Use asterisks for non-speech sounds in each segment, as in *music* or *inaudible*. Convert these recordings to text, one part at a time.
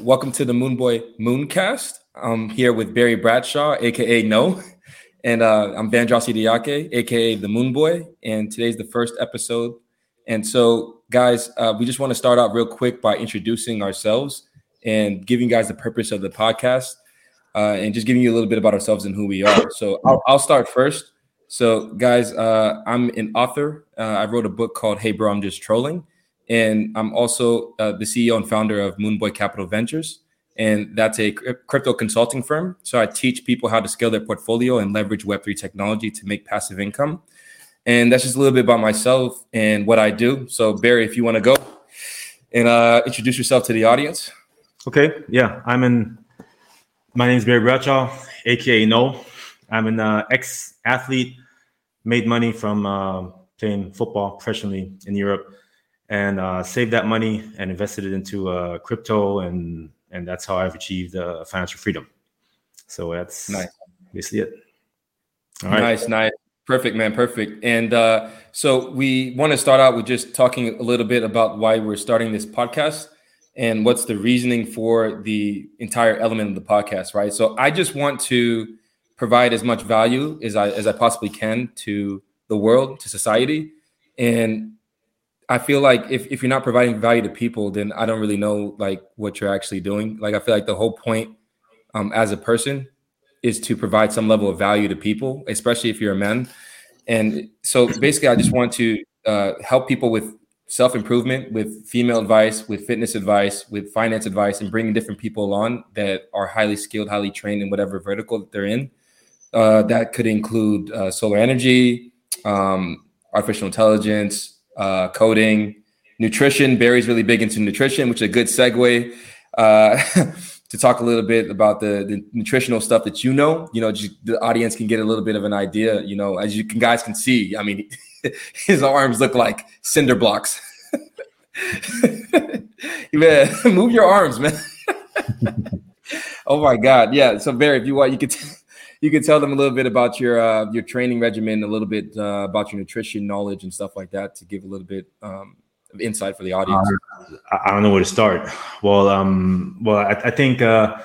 welcome to the Moonboy Mooncast. I'm here with Barry Bradshaw, aka No, and uh, I'm Vandrosi Diake, aka the Moonboy. And today's the first episode. And so, guys, uh, we just want to start out real quick by introducing ourselves and giving you guys the purpose of the podcast, uh, and just giving you a little bit about ourselves and who we are. So I'll, I'll start first. So, guys, uh, I'm an author. Uh, I wrote a book called "Hey, Bro, I'm Just Trolling." And I'm also uh, the CEO and founder of Moonboy Capital Ventures, and that's a crypto consulting firm. So I teach people how to scale their portfolio and leverage Web3 technology to make passive income. And that's just a little bit about myself and what I do. So Barry, if you want to go and uh, introduce yourself to the audience. Okay, yeah, I'm in. My name is Barry Bradshaw, aka No. I'm an uh, ex-athlete, made money from uh, playing football professionally in Europe and uh, saved that money and invested it into uh, crypto, and and that's how I've achieved uh, financial freedom. So that's nice. basically it. All right. Nice, nice, perfect, man, perfect. And uh, so we want to start out with just talking a little bit about why we're starting this podcast and what's the reasoning for the entire element of the podcast, right? So I just want to provide as much value as I as I possibly can to the world, to society, and I feel like if, if you're not providing value to people, then I don't really know like what you're actually doing. Like I feel like the whole point um, as a person is to provide some level of value to people, especially if you're a man. And so basically, I just want to uh, help people with self improvement, with female advice, with fitness advice, with finance advice, and bringing different people on that are highly skilled, highly trained in whatever vertical that they're in. Uh, that could include uh, solar energy, um, artificial intelligence, uh, coding, nutrition. Barry's really big into nutrition, which is a good segue uh, *laughs* to talk a little bit about the, the nutritional stuff that you know. You know, just, the audience can get a little bit of an idea. You know, as you can guys can see, I mean, *laughs* his arms look like cinder blocks. *laughs* man, move your arms, man. oh my God, yeah. So Barry, if you want, you could. T- you could tell them a little bit about your uh, your training regimen, a little bit uh, about your nutrition knowledge and stuff like that to give a little bit um, of insight for the audience. Uh, I don't know where to start. Well, um, well, I, I think uh,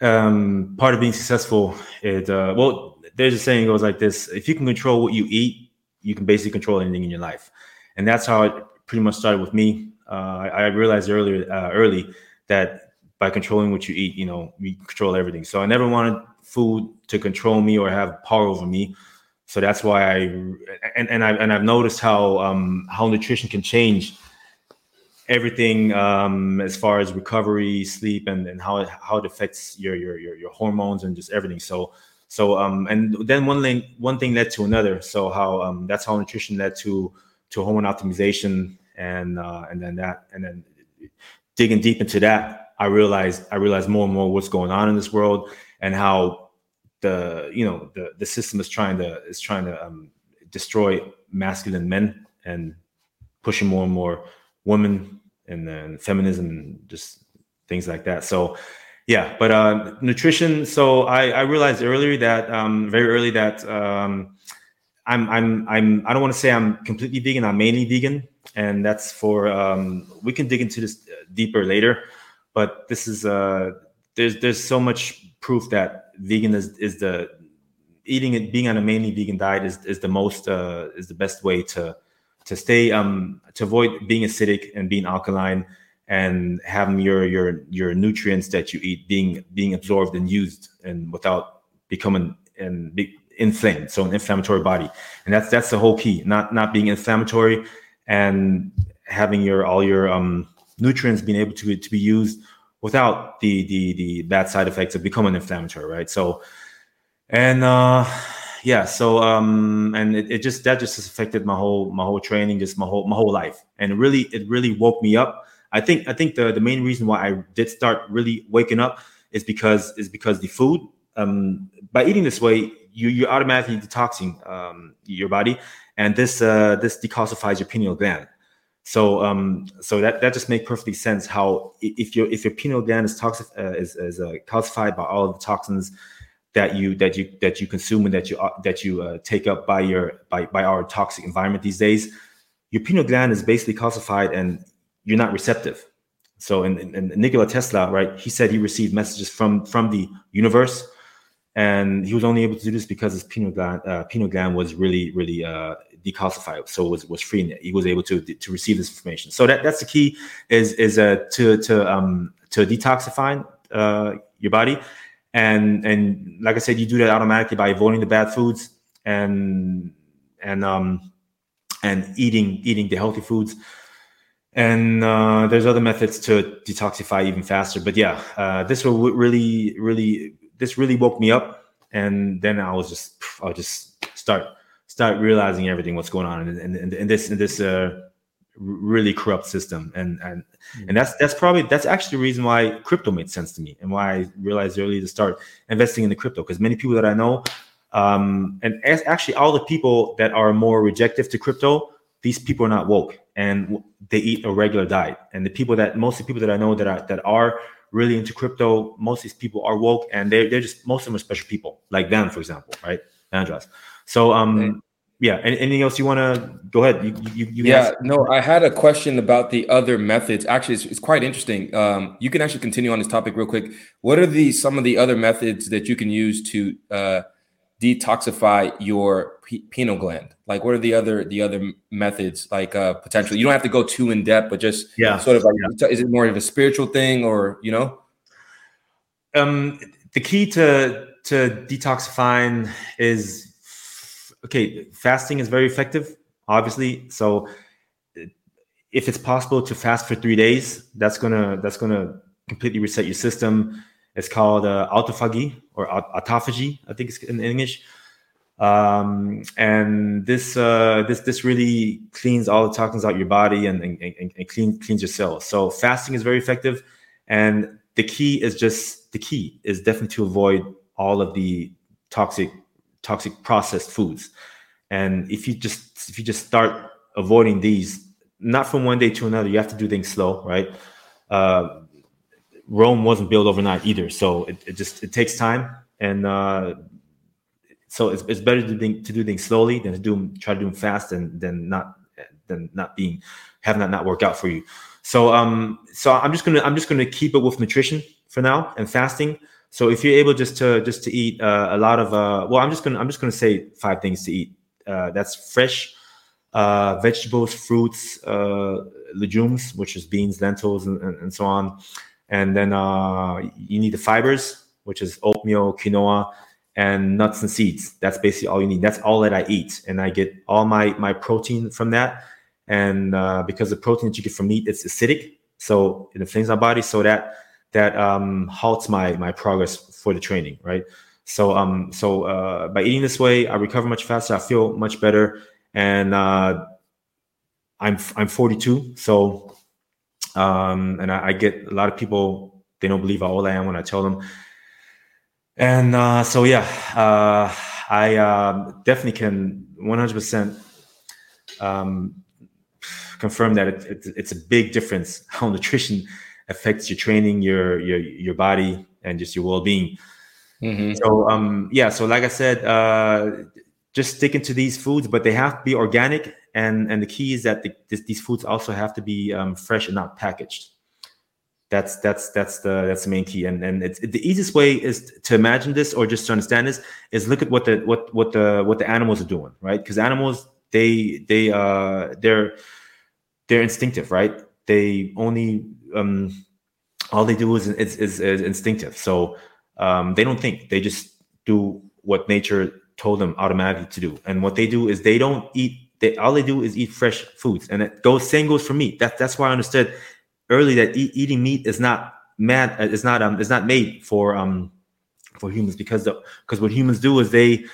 um, part of being successful is uh, well, there's a saying goes like this: if you can control what you eat, you can basically control anything in your life, and that's how it pretty much started with me. Uh, I, I, realized earlier early that by controlling what you eat, you know, we control everything. So I never wanted food to control me or have power over me. So that's why I and and I and I've noticed how um, how nutrition can change everything um, as far as recovery, sleep, and and how it, how it affects your your your, your hormones and just everything. So so um and then one thing one thing led to another. So how um that's how nutrition led to to hormone optimization and uh, and then that and then digging deep into that, I realized I realized more and more what's going on in this world and how the you know the the system is trying to is trying to um, destroy masculine men and pushing more and more women and then feminism and just things like that. So yeah, but uh, nutrition. So I, I realized earlier that um, very early that um, I'm I'm I'm I don't want to say I'm completely vegan. I'm mainly vegan, and that's for um, we can dig into this deeper later. But this is uh, there's there's so much proof that vegan is, is the eating it being on a mainly vegan diet is, is the most uh, is the best way to to stay um to avoid being acidic and being alkaline and having your your your nutrients that you eat being being absorbed and used and without becoming and be inflamed so an inflammatory body. And that's that's the whole key not not being inflammatory and having your all your um nutrients being able to to be used without the the the bad side effects of becoming inflammatory, right? So, and uh, yeah, so um, and it, it just that just affected my whole my whole training, just my whole my whole life, and it really it really woke me up. I think I think the the main reason why I did start really waking up is because is because the food um, by eating this way you you're automatically detoxing um, your body, and this uh, this decalcifies your pineal gland. So um, so that that just makes perfectly sense. How if your if your pineal gland is toxic uh, is, is uh, calcified by all of the toxins that you that you that you consume and that you uh, that you uh, take up by your by by our toxic environment these days, your pineal gland is basically calcified and you're not receptive. So, and, Nikola Tesla, right? He said he received messages from from the universe, and he was only able to do this because his pineal gland, uh, pineal gland was really, really uh, decalcified, so it was was free. He was able to to receive this information. So that that's the key is is uh, to to um to detoxify uh, your body, and and like I said, you do that automatically by avoiding the bad foods and and um and eating eating the healthy foods and uh, there's other methods to detoxify even faster but yeah uh, this will really really this really woke me up and then i was just i'll just start start realizing everything what's going on in, in, in this in this uh, really corrupt system and and mm-hmm. and that's that's probably that's actually the reason why crypto made sense to me and why i realized early to start investing in the crypto because many people that i know um, and as actually all the people that are more rejective to crypto these people are not woke and they eat a regular diet. And the people that most of the people that I know that are that are really into crypto, most of these people are woke and they're they're just most of them are special people, like them for example, right? Andras. So um yeah, anything else you want to go ahead? You, you, you yeah, no, I had a question about the other methods. Actually, it's, it's quite interesting. Um, you can actually continue on this topic real quick. What are the some of the other methods that you can use to uh, detoxify your pineal gland? Like, what are the other the other methods? Like, uh, potentially, you don't have to go too in depth, but just yeah, sort of like, yeah. is it more of a spiritual thing, or you know? Um, the key to to detoxifying is okay. Fasting is very effective, obviously. So, if it's possible to fast for three days, that's gonna that's gonna completely reset your system it's called uh, autophagy or autophagy, I think it's in English. Um, and this uh, this this really cleans all the toxins out your body and, and, and, and clean, cleans your cells. So fasting is very effective, and the key is just the key is definitely to avoid all of the toxic toxic processed foods. And if you just if you just start avoiding these, not from one day to another, you have to do things slow, right? Uh, Rome wasn't built overnight either. So it, it just it takes time, and uh, so it's, it's better to, think, to do things slowly than to do try to do them fast and then not than not being having that not work out for you. So um so I'm just gonna I'm just gonna keep it with nutrition for now and fasting. So if you're able just to just to eat uh, a lot of uh well I'm just gonna I'm just gonna say five things to eat. Uh, that's fresh uh, vegetables, fruits, uh, legumes, which is beans, lentils, and, and, and so on and then uh, you need the fibers, which is oatmeal, quinoa, and nuts and seeds. That's basically all you need. That's all that I eat, and I get all my my protein from that. And uh, because the protein that you get from meat is acidic, so it inflames my body, so that that um, halts my my progress for the training, right? So um so uh, by eating this way, I recover much faster. I feel much better, and uh, I'm I'm 42, so um, and I, I, get a lot of people they don't believe how old I am when I tell them. And uh, so yeah, uh, I uh, definitely can 100% um, confirm that it, it, it's a big difference *laughs* how nutrition affects your training, your your your body, and just your well being. Mm-hmm. So um, yeah, so like I said, uh, just sticking to these foods, but they have to be organic and and the key is that the, this, these foods also have to be um, fresh and not packaged that's that's that's the that's the main key and and it's it, the easiest way is to imagine this or just to understand this is look at what the what what the what the animals are doing right because animals they they uh they're they're instinctive right they only um all they do is is, is, is instinctive. So um they don't think. They just do what nature told them automatically to do. And what they do is they don't eat they all they do is eat fresh foods, and it goes same goes for meat. That that's why I understood early that eat, eating meat is not mad is not um is not made for um for humans because the because what humans do is they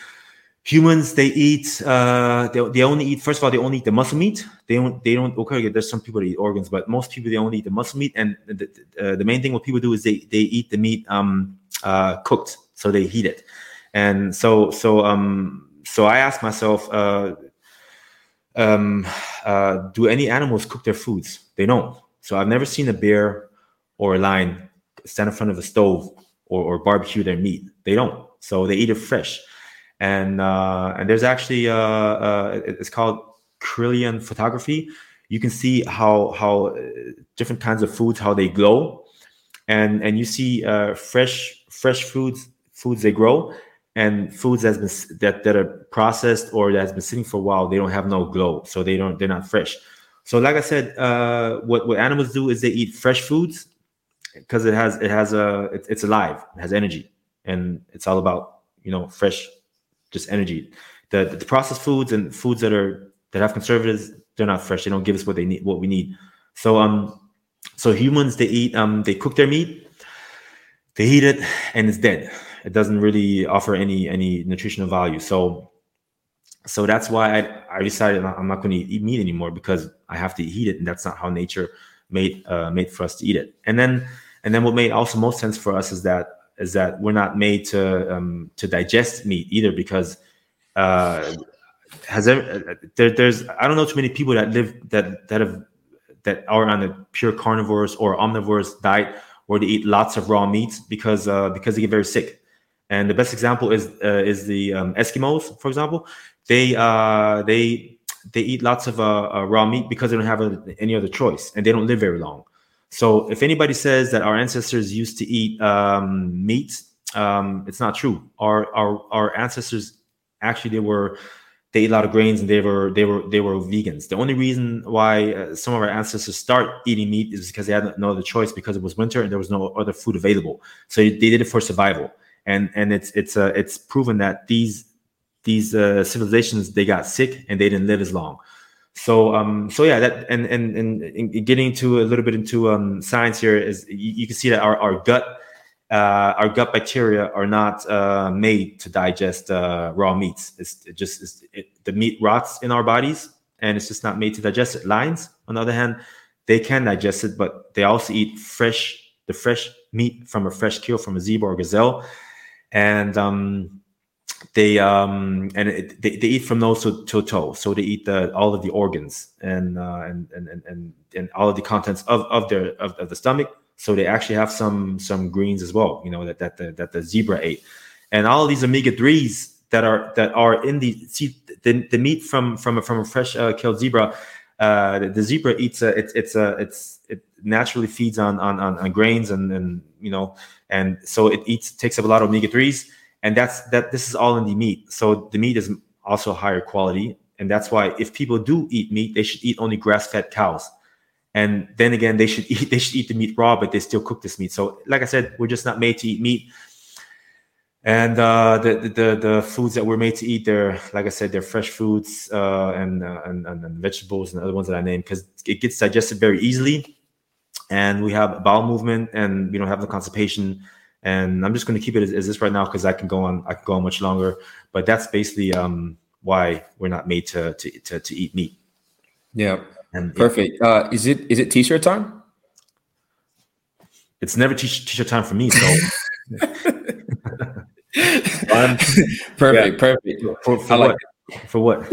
humans they eat uh they, they only eat first of all they only eat the muscle meat they don't they don't okay there's some people that eat organs but most people they only eat the muscle meat and the, uh, the main thing what people do is they they eat the meat um uh cooked so they heat it and so so um so i asked myself uh um, uh, do any animals cook their foods? They don't. So I've never seen a bear or a lion stand in front of a stove or, or barbecue their meat. They don't. So they eat it fresh. And uh, and there's actually uh, uh, it's called Kirlian photography. you can see how how uh, different kinds of foods how they glow, and and you see uh, fresh fresh foods foods they grow, and foods that's been that that are processed or that's been sitting for a while they don't have no glow, so they don't they're not fresh. So like I said, uh, what what animals do is they eat fresh foods because it has it has a it, it's alive, it has energy, and it's all about you know fresh, just energy. The the processed foods and foods that are that have conservatives, they're not fresh. They don't give us what they need, what we need. So um, so humans they eat um they cook their meat, they eat it, and it's dead. It doesn't really offer any any nutritional value. So so that's why I, I decided I'm not going to eat meat anymore because I have to eat it, and that's not how nature made uh, made for us to eat it. And then and then what made also most sense for us is that is that we're not made to um, to digest meat either because uh, has there, there, there's I don't know too many people that live that that have that are on a pure carnivores or omnivores diet where they eat lots of raw meats because uh, because they get very sick. And the best example is uh, is the um, Eskimos, for example. They uh, they they eat lots of uh, uh, raw meat because they don't have a, any other choice, and they don't live very long. So if anybody says that our ancestors used to eat um, meat, um, it's not true. Our our our ancestors actually they were they eat a lot of grains and they were they were they were vegans. The only reason why uh, some of our ancestors start eating meat is because they had no other choice because it was winter and there was no other food available. So they did it for survival. And and it's it's uh, it's proven that these these uh, civilizations they got sick and they didn't live as long. So um so yeah that and and and, getting into a little bit into um science here is you, you can see that our, our gut uh, our gut bacteria are not uh, made to digest uh, raw meats. It's it just it's, it, the meat rots in our bodies, and it's just not made to digest it. Lions, on the other hand, they can digest it, but they also eat fresh the fresh meat from a fresh kill from a zebra or gazelle, and um, they um and it, they, they eat from nose to, to toe. So they eat the all of the organs and uh and and and, and all of the contents of of their of, of the stomach. So they actually have some some greens as well you know that that the, that the zebra ate. And all these omega-3s that are that are in the see the, the meat from from a, from a fresh uh, killed zebra uh the, the zebra eats a it's it's a it's it naturally feeds on on on, on grains and and you know and so it eats takes up a lot of omega-3s and that's that this is all in the meat. So the meat is also higher quality. And that's why if people do eat meat they should eat only grass-fed cows. And then again they should *laughs* eat they should eat the meat raw but they still cook this meat. So like i said we're just not made to eat meat. And uh, the, the the foods that we're made to eat they're like i said they're fresh foods uh, and, uh, and, and and vegetables and other ones that i named because it gets digested very easily. And we have bowel movement and we don't have the constipation and I'm just going to keep it as, as this right now because I can go on I can go on much longer. But that's basically um, why we're not made to to to, to eat meat. Yeah, and perfect. Yeah. Uh, is it is it t-shirt time? It's never t- t-shirt time for me. So. *laughs* *laughs* perfect, yeah. perfect. For, for what? For what? *laughs*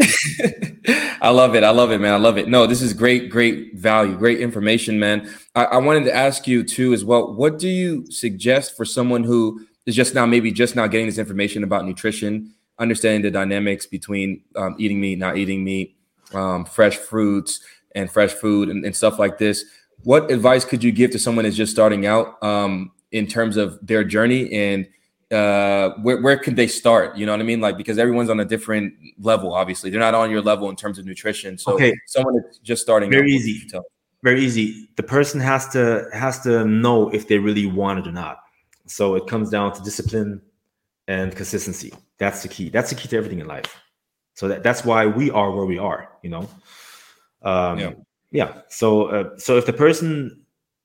I love it. I love it, man. I love it. No, this is great, great value, great information, man. I, I, wanted to ask you too as well. What do you suggest for someone who is just now, maybe just now getting this information about nutrition, understanding the dynamics between um, eating meat, not eating meat, um, fresh fruits and fresh food, and, and, stuff like this? What advice could you give to someone that's just starting out um, in terms of their journey and uh where, where could they start? You know what i mean? Like because everyone's on a different level obviously. They're not on your level in terms of nutrition. So okay. someone that's just starting very easy. very easy. The person has to has to know if they really want it or not. So it comes down to discipline and consistency. That's the key. That's the key to everything in life. So that, that's why we are where we are you know? Um yeah, yeah. so uh, so if the person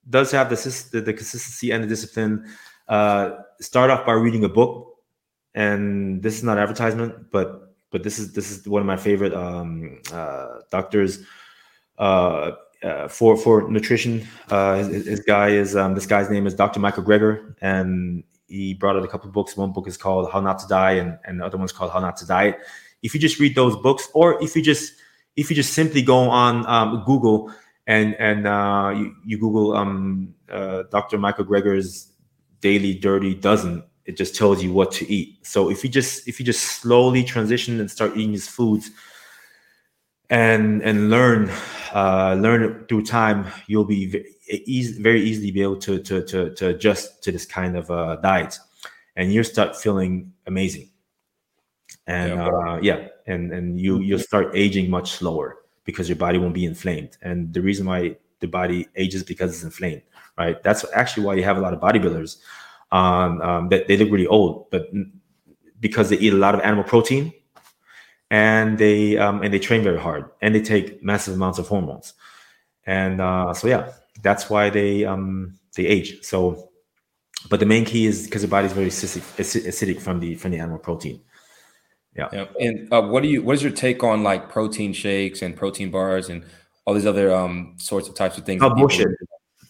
does have the, the, the consistency and the discipline uh, start off by reading a book, and this is not advertisement, but but this is this is one of my favorite um, uh, doctors uh, uh, for for nutrition. Uh, his, his, guy is um, this guy's name is Dr. Michael Greger, and he brought out a couple books. One book is called How Not to Die, and, and the other one's called How Not to Diet. If you just read those books, or if you just if you just simply go on um, Google and and uh, you, you Google um, uh, Dr. Michael Greger's daily dirty doesn't it just tells you what to eat so if you just if you just slowly transition and start eating these foods and and learn uh, learn through time, you'll be very, very easily be able to, to to to adjust to this kind of uh, diet, and you start feeling amazing. And yeah, uh, yeah and and you you'll start aging much slower because your body won't be inflamed. And the reason why the body ages because it's inflamed, right? That's actually why you have a lot of bodybuilders um, um, that they look really old, but because they eat a lot of animal protein and they um, and they train very hard and they take massive amounts of hormones. And uh, so yeah that's why they um, they age. So but the main key is because the body is very acidic, acidic from the from the animal protein. Yeah, yeah. and uh, what do you what is your take on like protein shakes and protein bars and all these other um sorts of types of things oh bullshit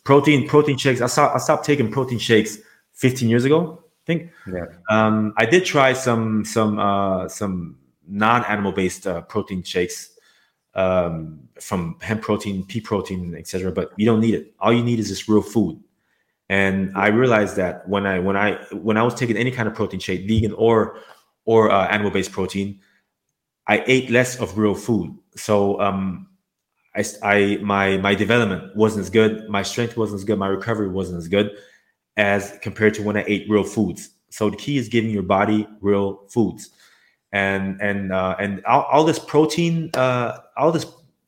protein protein shakes i stopped i stopped taking protein shakes 15 years ago i think yeah um i did try some some uh some non-animal based uh, protein shakes um, from hemp protein, pea protein, etc. But you don't need it. All you need is this real food. And I realized that when I when I when I was taking any kind of protein shake, vegan or or uh, animal based protein, I ate less of real food. So um, I, I my my development wasn't as good, my strength wasn't as good, my recovery wasn't as good as compared to when I ate real foods. So the key is giving your body real foods and and uh, and all, all, this protein, uh, all this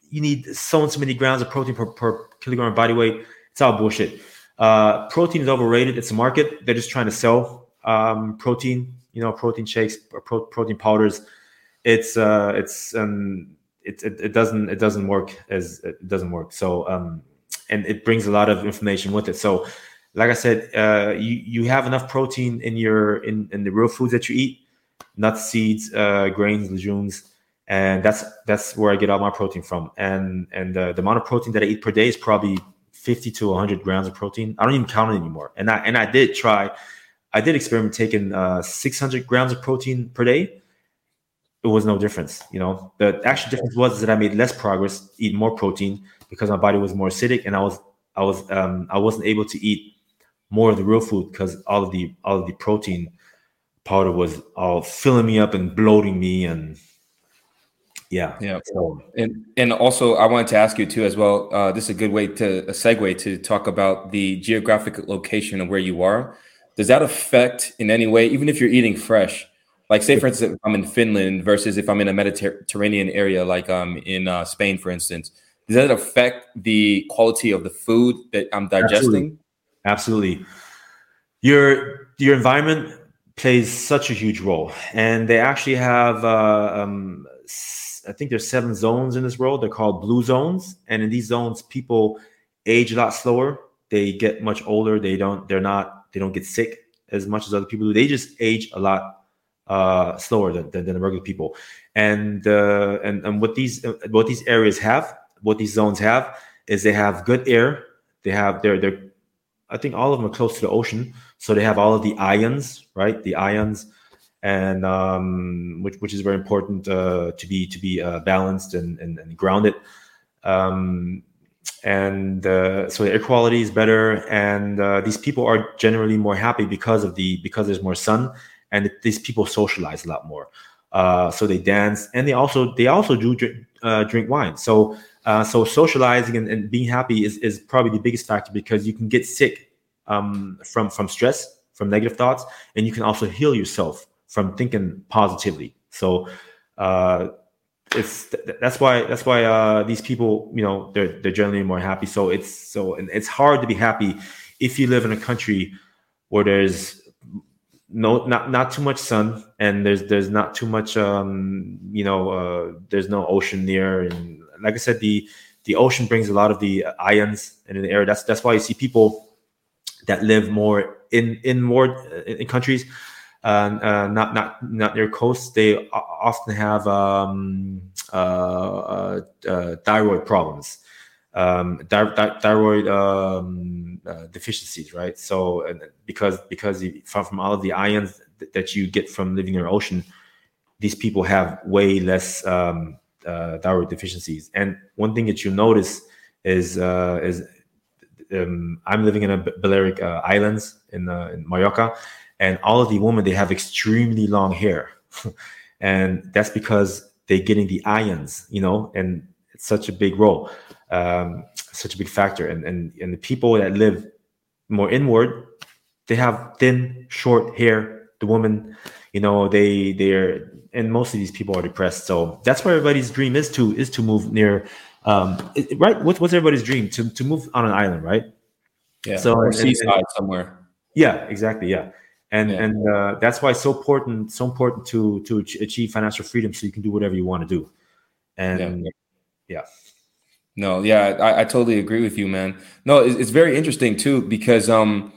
you need so and so many grams of protein per, per kilogram body weight. It's all bullshit. Uh, protein is overrated. It's a market. They're just trying to sell um, protein. You know, protein shakes pro- protein powders. It's uh, it's um, it, it, it doesn't it doesn't work as it doesn't work. So um, and it brings a lot of information with it. So, like I said, uh, you you have enough protein in your in in the real foods that you eat nuts, seeds, uh, grains, legumes, and that's that's where I get all my protein from. And and uh, the amount of protein that I eat per day is probably 50 to 100 grams of protein. I don't even count it anymore. And I and I did try, I did experiment taking uh, 600 grams of protein per day. It was no difference. You know, the actual difference was that I made less progress, eat more protein because my body was more acidic, and I was I was um, I wasn't able to eat more of the real food because all of the all of the protein powder was all filling me up and bloating me and yeah. Yeah. So, and and also i wanted to ask you too as well uh, this is a good way to a segue to talk about the geographic location of where you are. Does that affect in any way even if you're eating fresh like say for instance if i'm in finland versus if i'm in a mediterranean area like um in uh, spain for instance does that affect the quality of the food that i'm digesting absolutely, absolutely. your your environment plays such a huge role. And they actually have, uh, um, I think there's seven zones in this world. They're called blue zones, and in these zones, people age a lot slower. They get much older. They don't. They're not. They don't get sick as much as other people do. They just age a lot uh, slower than, than, than regular people. And uh, and and what these what these areas have, what these zones have, is they have good air. They have they're they're I think all of them are close to the ocean, so they have all of the ions, right? The ions, and um, which which is very important uh, to be to be uh, balanced and, and, and grounded. Um, and uh, so the air quality is better, and uh, these people are generally more happy because of the because there's more sun, and these people socialize a lot more. Uh, so they dance, and they also they also do drink, uh, drink wine. So uh, so socializing and, and, being happy is, is probably the biggest factor because you can get sick um, from from stress, from negative thoughts, and you can also heal yourself from thinking positively. So uh, it's that's why that's why uh, these people, you know, they're they're generally more happy. So it's so and it's hard to be happy if you live in a country where there's no not not too much sun and there's there's not too much um you know uh there's no ocean near and like I said, the the ocean brings a lot of the ions in the air. That's that's why you see people that live more in in more uh, in countries, uh, uh, not not not near coasts. They often have um, uh, uh, uh thyroid problems, um, thyroid um, deficiencies, right? So because because from, from all of the ions that you get from living in the ocean, these people have way less um, uh, thyroid deficiencies. And one thing that you notice is uh, is um, I'm living in a Balearic uh, Islands in, uh, in Mallorca, and all of the women they have extremely long hair, *laughs* and that's because they're getting the ions, you know, and it's such a big role, um, such a big factor. And and and the people that live more inward, they have thin, short hair. The woman, you know, they they're and most of these people are depressed. So that's where everybody's dream is to is to move near, um, right? What's what's everybody's dream to to move on an island, right? Yeah. So or seaside somewhere. Yeah, exactly. Yeah and yeah. and uh, that's why it's so important so important to to achieve financial freedom so you can do whatever you want to do and yeah, yeah. no yeah I, I, totally agree with you man no it's, it's very interesting too because um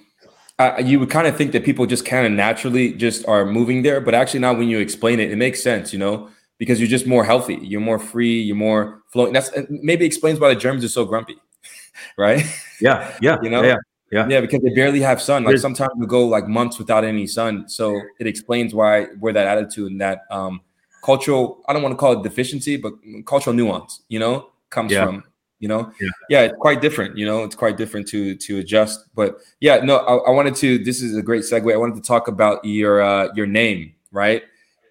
I, you would kind of think that people just kind of naturally just are moving there but actually now when you explain it it makes sense you know because you're just more healthy you're more free you're more flowing that's maybe explains why the germans are so grumpy *laughs* right yeah yeah *laughs* you know yeah yeah. Yeah, because they barely have sun. Like sometimes we go like months without any sun. So it explains why where that attitude and that um cultural, I don't want to call it deficiency, but cultural nuance, you know, comes yeah. from, you know. Yeah. yeah, it's quite different, you know, it's quite different to to adjust. But yeah, no, I, I wanted to this is a great segue. I wanted to talk about your uh your name, right?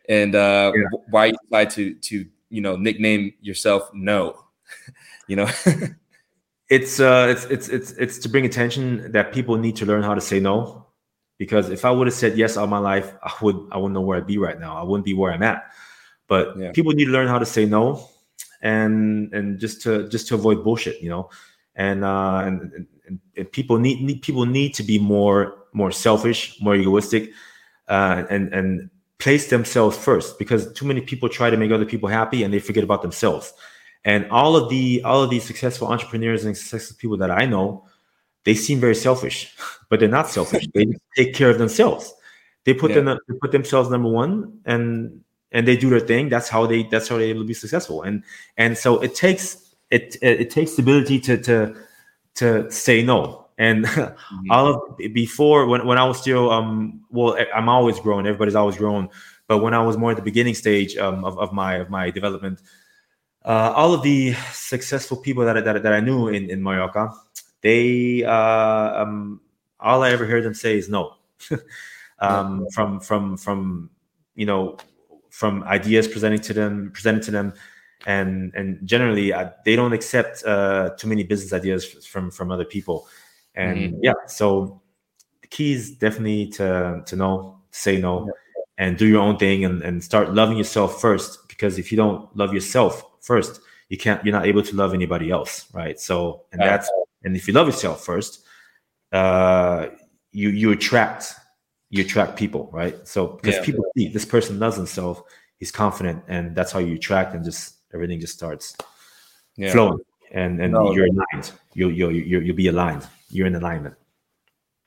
And uh yeah. why you decide to to you know nickname yourself no, *laughs* you know. *laughs* it's uh it's it's it's it's to bring attention that people need to learn how to say no because if i would have said yes all my life i would i wouldn't know where i'd be right now i wouldn't be where i'm at but yeah. people need to learn how to say no and and just to just to avoid bullshit you know and uh and, and, and people need, need people need to be more more selfish more egoistic uh and and place themselves first because too many people try to make other people happy and they forget about themselves and all of the all of these successful entrepreneurs and successful people that I know, they seem very selfish, *laughs* but they're not selfish. they *laughs* take care of themselves. They put yeah. them they put themselves number one and and they do their thing. That's how they that's how they're able to be successful. And and so it takes it it takes the ability to to to say no. And *laughs* mm-hmm. all of before when, when I was still um well I'm always growing, everybody's always growing. But when I was more at the beginning stage um, of, of my of my development, uh, all of the successful people that, that, that I knew in, in Mallorca, they uh, um, all I ever heard them say is no. *laughs* um, from from from you know from ideas presented to them presented to them and and generally uh, they don't accept uh, too many business ideas from from other people and mm-hmm. yeah so the key is definitely to to know say no yeah. and do your own thing and, and start loving yourself first because if you don't love yourself first, you can't you're not able to love anybody else, right? So and that's and if you love yourself first, uh you you attract you attract people, right? So because yeah. people see this person loves himself, he's confident, and that's how you attract, and just everything just starts yeah. flowing, and and no, you're aligned. You'll you you you'll be aligned. You're in alignment.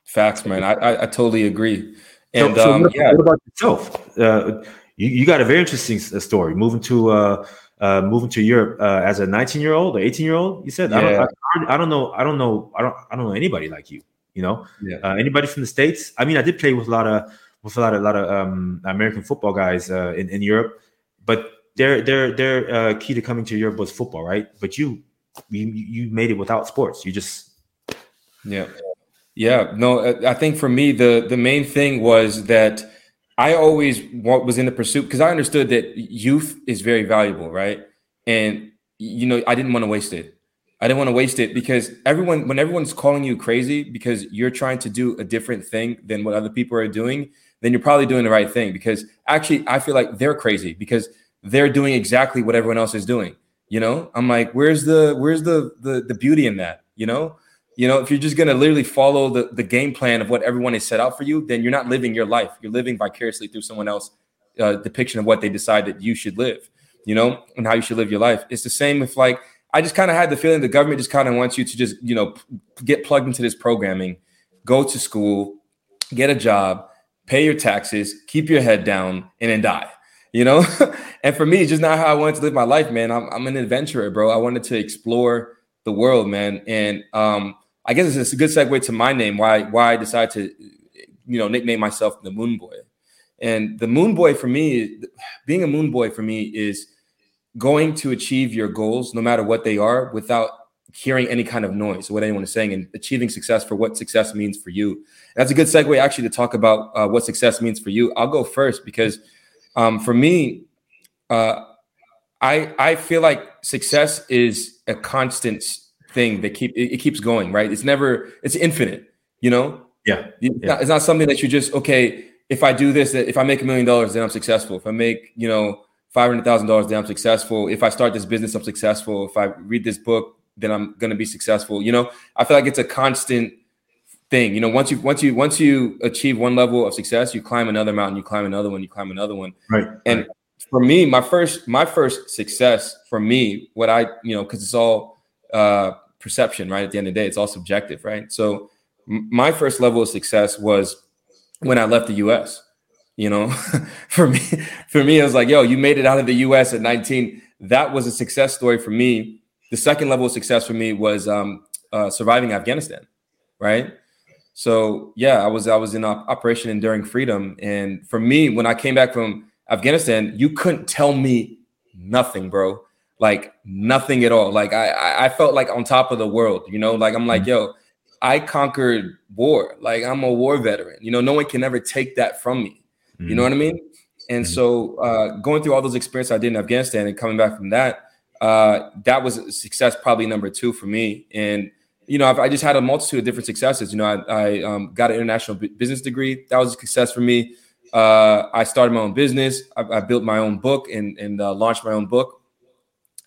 Facts, man. I I, I totally agree. And so, so um, what, yeah. what about yourself? Uh, you, you got a very interesting story. Moving to uh, uh, moving to Europe uh, as a 19 year old or 18 year old. You said yeah. I, don't, I, I, don't know. I don't know. I don't. I don't know anybody like you. You know, yeah. uh, anybody from the states. I mean, I did play with a lot of with a lot of a lot of um, American football guys uh, in in Europe, but their their their uh, key to coming to Europe was football, right? But you you you made it without sports. You just yeah yeah no. I think for me the the main thing was that I always was in the pursuit because I understood that youth is very valuable, right? And you know, I didn't want to waste it. I didn't want to waste it because everyone, when everyone's calling you crazy because you're trying to do a different thing than what other people are doing, then you're probably doing the right thing. Because actually, I feel like they're crazy because they're doing exactly what everyone else is doing. You know, I'm like, where's the where's the the the beauty in that? You know, you know, if you're just to literally follow the, the game plan of what everyone has set out for you, then you're not living your life. You're living vicariously through someone else' uh, depiction of what they decide that you should live, you know, and how you should live your life. It's the same with like, I just kind of had the feeling the government just kind of wants you to just, you know, get plugged into this programming, go to school, get a job, pay your taxes, keep your head down, and then die. You know, *laughs* and for me, it's just not how I wanted to live my life, man. I'm, I'm an adventurer, bro. I wanted to explore the world, man. And um, I guess it's a good segue to my name. Why why I decided to you know nickname myself the Moon Boy. And the Moon Boy for me, being a Moon Boy for me is going to achieve your goals no matter what they are without hearing any kind of noise what anyone is saying and achieving success for what success means for you. And that's a good segue actually to talk about uh, what success means for you. I'll go first because um, for me, uh, I I feel like success is a constant thing that keep it, it keeps going, right? It's never it's infinite, you know. Yeah, it's, yeah. Not, it's not something that you just okay. If I do this, if I make a million dollars, then I'm successful. If I make you know five hundred thousand dollars, then I'm successful. If I start this business, I'm successful. If I read this book, then I'm going to be successful. You know, I feel like it's a constant thing. You know, once you once you once you achieve one level of success, you climb another mountain, you climb another one, you climb another one. Right. And for me, my first my first success for me, what I you know, because it's all uh, perception, right? At the end of the day, it's all subjective, right? So m- my first level of success was when I left the U.S. You know, *laughs* for me, for me, it was like, yo, you made it out of the U.S. at 19. That was a success story for me. The second level of success for me was um, uh, surviving Afghanistan, right? So yeah, I was I was in Operation Enduring Freedom, and for me, when I came back from Afghanistan, you couldn't tell me nothing, bro. Like nothing at all. Like I I felt like on top of the world, you know. Like I'm like, yo, I conquered war. Like I'm a war veteran. You know, no one can ever take that from me. Mm-hmm. You know what I mean? And mm-hmm. so uh, going through all those experiences I did in Afghanistan and coming back from that, uh, that was success probably number two for me. And you know, I've, i just had a multitude of different successes. You know, I, I um, got an international business degree. That was a success for me. Uh, I started my own business. I, I built my own book and, and uh, launched my own book,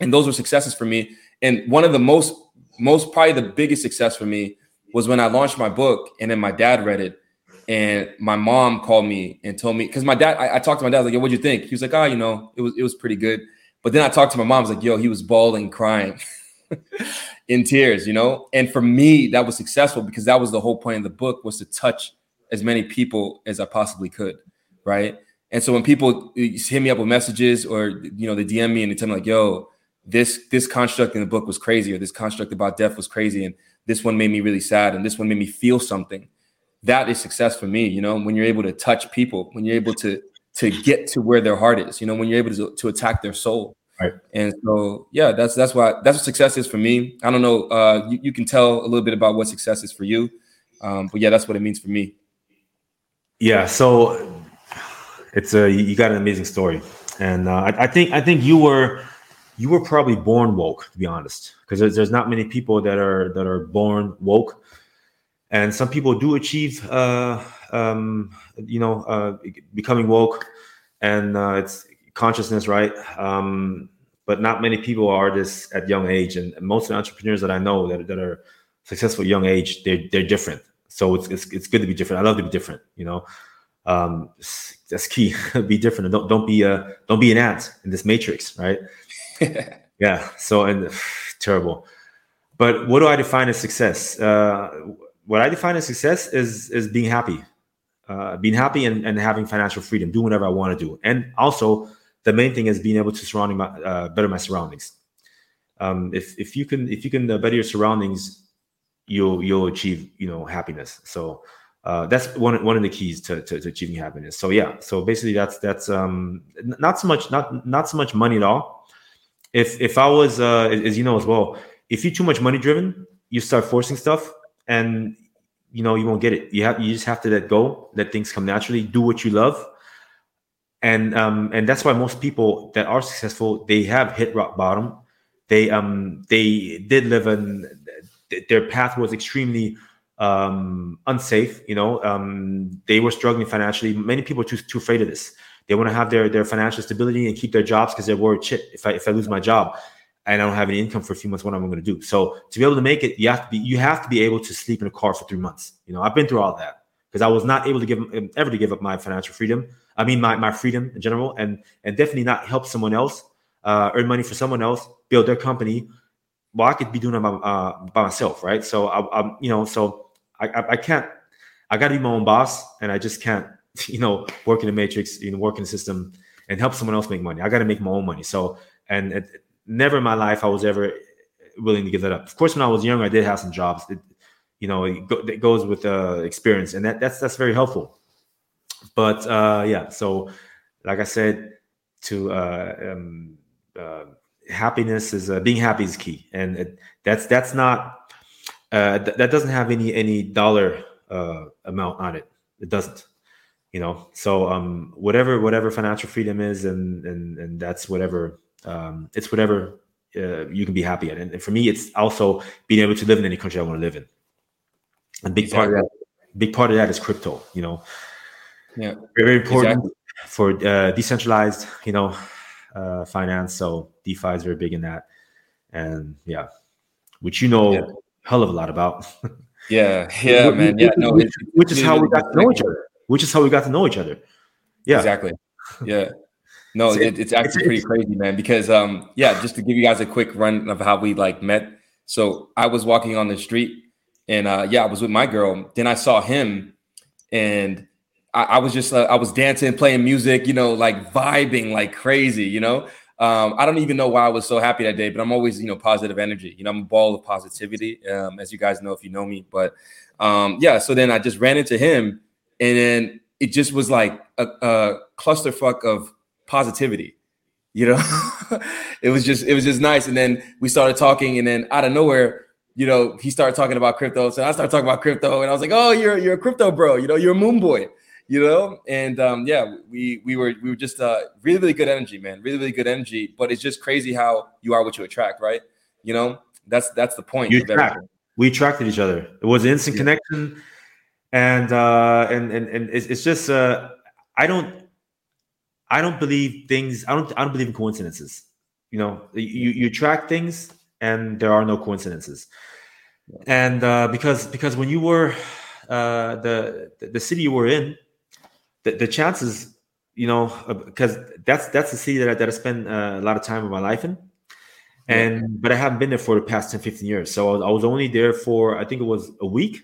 and those were successes for me. And one of the most, most probably the biggest success for me was when I launched my book, and then my dad read it, and my mom called me and told me because my dad, I, I, talked to my dad, like, "Yo, what'd you think?" He was like, "Ah, oh, you know, it was it was pretty good." But then I talked to my mom, I was like, "Yo, he was bawling, crying." *laughs* in tears, you know? And for me, that was successful because that was the whole point of the book was to touch as many people as I possibly could, right? And so when people hit me up with messages or you know they DM me and they tell me like, "Yo, this this construct in the book was crazy," or "This construct about death was crazy," and this one made me really sad, and this one made me feel something. That is success for me, you know. When you're able to touch people, when you're able to to get to where their heart is, you know, when you're able to to attack their soul, Right. And so, yeah, that's that's why that's what success is for me. I don't know. Uh, you, you can tell a little bit about what success is for you, um, but yeah, that's what it means for me. Yeah. So it's a you got an amazing story, and uh, I, I, think I think you were you were probably born woke to be honest, because there's, there's not many people that are that are born woke, and some people do achieve uh, um, you know uh, becoming woke, and uh, it's consciousness, right? Um, but not many people are this at young age, and most of the entrepreneurs that I know that, that are successful at young age, they're they're different. So it's, it's it's good to be different. I love to be different. You know, um, that's key. *laughs* be different. Don't don't be a don't be an ant in this matrix, right? *laughs* yeah. So and *sighs* terrible. But what do I define as success? Uh, what I define as success is is being happy, uh, being happy and, and having financial freedom, doing whatever I want to do, and also the main thing is being able to surrounding my, uh, better my surroundings. Um, if if you can if you can uh, better your surroundings, you'll you'll achieve you know happiness. So uh, that's one one of the keys to, to, to, achieving happiness. So yeah, so basically that's that's um, not so much not not so much money at all. If if I was uh, as you know as well, if you're too much money driven, you start forcing stuff and you know you won't get it. You have you just have to let go, let things come naturally. Do what you love and um, and that's why most people that are successful they have hit rock bottom. They um they did live in their path was extremely um, unsafe. You know, um, they were struggling financially. Many people are too too afraid of this. They want to have their their financial stability and keep their jobs because they're worried. Shit, if I if I lose my job and I don't have any income for a few months, what am I going to do? So to be able to make it, you have to be you have to be able to sleep in a car for three months. You know, I've been through all that because I was not able to give ever to give up my financial freedom. I mean, my, my freedom in general, and and definitely not help someone else uh, earn money for someone else, build their company. Well, I could be doing it by, uh, by myself, right? So I, am you know, so I, I, I can't. I got to be my own boss, and I just can't, *laughs* you know, work in the matrix, you know, work in the system, and help someone else make money. I got to make my own money. So, and it, never in my life I was ever willing to give that up. Of course, when I was younger, I did have some jobs. It, you know, it, go, it goes with uh, experience, and that that's that's very helpful. But uh, yeah, so like I said, to uh, um, uh, happiness is uh, being happy is key, and it, that's that's not uh, th- that doesn't have any any dollar uh, amount on it. It doesn't, you know. So um, whatever whatever financial freedom is, and and and that's whatever Um, it's whatever uh, you can be happy at. And, and, for me, it's also being able to live in any country I want to live in. A big exactly. part of that, big part of that is crypto. You know, yeah, very, very important exactly. for uh, decentralized, you know, uh, finance. So DeFi is very big in that, and yeah, which you know yeah. hell of a lot about. *laughs* yeah, yeah, man. Yeah, no, which, which is how we got to know each other. Which is how we got to know each other. Yeah, exactly. Yeah. No, it, it's actually pretty crazy, man. Because um, yeah, just to give you guys a quick run of how we like met. So I was walking on the street, and uh, yeah, I was with my girl. Then I saw him, and I, I was just uh, I was dancing, playing music, you know, like vibing like crazy, you know. Um, I don't even know why I was so happy that day, but I'm always, you know, positive energy. You know, I'm a ball of positivity, um, as you guys know if you know me. But um, yeah, so then I just ran into him, and then it just was like a, a clusterfuck of positivity you know? *laughs* It was just it was just nice. And then we started talking and then out of nowhere you know he started talking about crypto. So i started talking about crypto and i was like oh you're you're a crypto bro you know you're a moon boy you know? And um, yeah we we were we were just uh really really good energy man. Really really good energy. But it's just crazy how you are what you attract right? You know? That's that's the point you attract. we attracted each other. It was an instant yeah. connection. And uh and and, and it's, it's just uh i don't I don't believe things. I don't. I don't believe in coincidences. You know, you you track things, and there are no coincidences. And uh, because because when you were uh, the the city you were in, the, the chances, you know, because that's that's the city that I, that I spent uh, a lot of time of my life in, and but I haven't been there for the past 10, 15 years. So I was, I was only there for I think it was a week,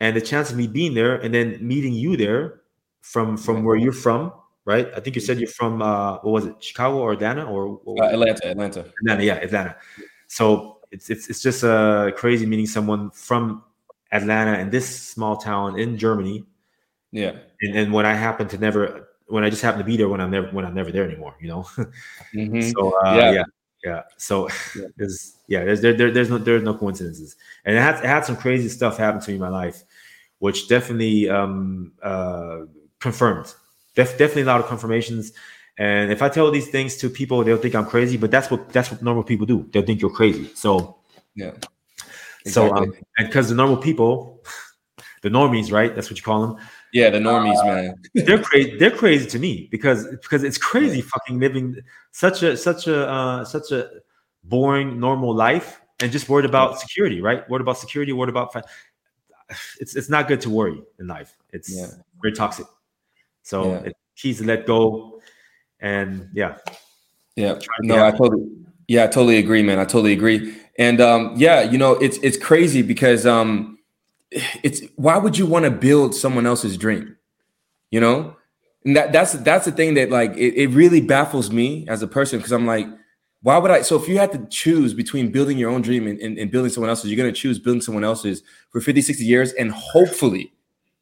and the chance of me being there and then meeting you there from from where you're from right? I think you said you're from uh, what was it, Chicago or Atlanta or uh, Atlanta, Atlanta, Atlanta, yeah, Atlanta. So it's it's it's just uh, crazy meeting someone from Atlanta in this small town in Germany. Yeah, and, and when I happen to never, when I just happen to be there when I'm never when I'm never there anymore, you know. *laughs* mm-hmm. So uh, yeah. yeah. yeah, So *laughs* yeah. there's yeah, there's there, there, there's no there's no coincidences, and it had it had some crazy stuff happen to me in my life, which definitely um, uh, confirmed Def- definitely a lot of confirmations. And if I tell these things to people, they'll think I'm crazy. But that's what that's what normal people do. They'll think you're crazy. So yeah. Exactly. So um, and because the normal people, the normies, right? That's what you call them. Yeah, the normies, uh, man. they're crazy. They're crazy to me because because it's crazy yeah. fucking living such a such a uh, such a boring normal life and just worried about security, right? Worried about security. Worried about. It's it's not good to worry in life. It's yeah. very toxic. So yeah. it's key let go. And yeah. Yeah. No, I totally yeah, I totally agree, man. I totally agree. And um, yeah, you know, it's it's crazy because um it's why would you want to build someone else's dream? You know? And that that's that's the thing that like it, it really baffles me as a person because I'm like, why would I? So if you had to choose between building your own dream and, and, and building someone else's, you're gonna choose building someone else's for 50, 60 years, and hopefully,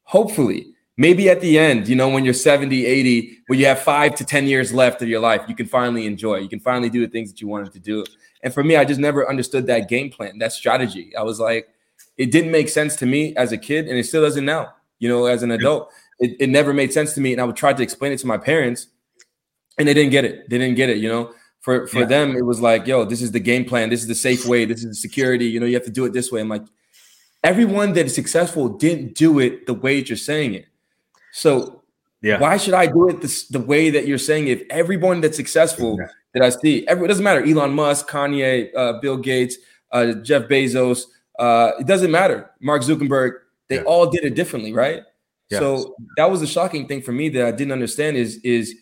hopefully maybe at the end, you know, when you're 70, 80, when you have five to 10 years left of your life, you can finally enjoy. You can finally do the things that you wanted to do. And for me, I just never understood that game plan, that strategy. I was like, it didn't make sense to me as a kid, and it still doesn't now, you know, as an adult. It, it never made sense to me. And I would try to explain it to my parents, and they didn't get it. They didn't get it, you know. For for yeah. them, it was like, yo, this is the game plan. This is the safe way. This is the security. You know, you have to do it this way. I'm like, everyone that is successful didn't do it the way you're saying it. So yeah. why should I do it this, the way that you're saying? If everyone that's successful yeah. that I see, every, it doesn't matter. Elon Musk, Kanye, uh, Bill Gates, uh, Jeff Bezos, uh, it doesn't matter. Mark Zuckerberg, they yeah. all did it differently, right? So that was the shocking thing for me that I didn't understand is is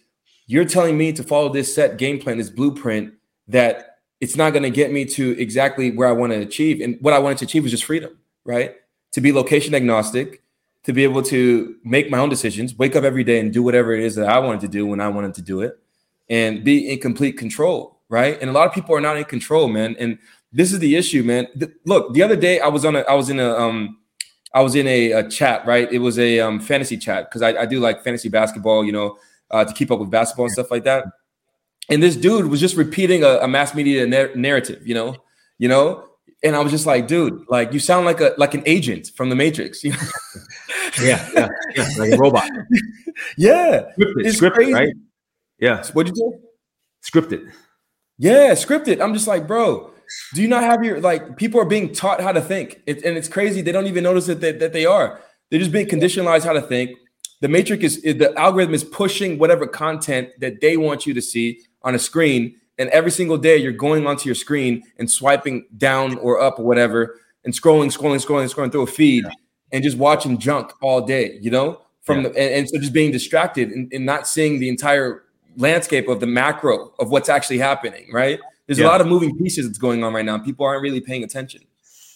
you're telling me to follow this set game plan, this blueprint that it's not going to get me to exactly where I want to achieve. And what I wanted to achieve was just freedom, right? To be location agnostic, to be able to make my own decisions, wake up every day and do whatever it is that I wanted to do when I wanted to do it, and be in complete control, right? And a lot of people are not in control, man. And this is the issue, man. The, look, the other day I was on a, I was in a, um, I was in a, a chat, right? It was a um, fantasy chat because I, I, do like fantasy basketball, you know, uh, to keep up with basketball and stuff like that. And this dude was just repeating a, a mass media na- narrative, you know, you know, and I was just like, dude, like you sound like a like an agent from the Matrix, *laughs* you know? Yeah, yeah, yeah, like a robot. *laughs* yeah, scripted, it's scripted, crazy. right? Yeah. What'd you do? Scripted. Yeah, scripted. I'm just like, bro, do you not have your like people are being taught how to think? It, and it's crazy. They don't even notice that, that, that they are. They're just being conditionalized how to think. The matrix is, is the algorithm is pushing whatever content that they want you to see on a screen. And every single day you're going onto your screen and swiping down or up or whatever and scrolling, scrolling, scrolling, scrolling through a feed yeah. And just watching junk all day, you know? From yeah. the and, and, so just being distracted and, and not seeing the entire landscape of the macro of what's actually happening, right? There's yeah. a lot of moving pieces that's going on right now. People aren't really paying attention.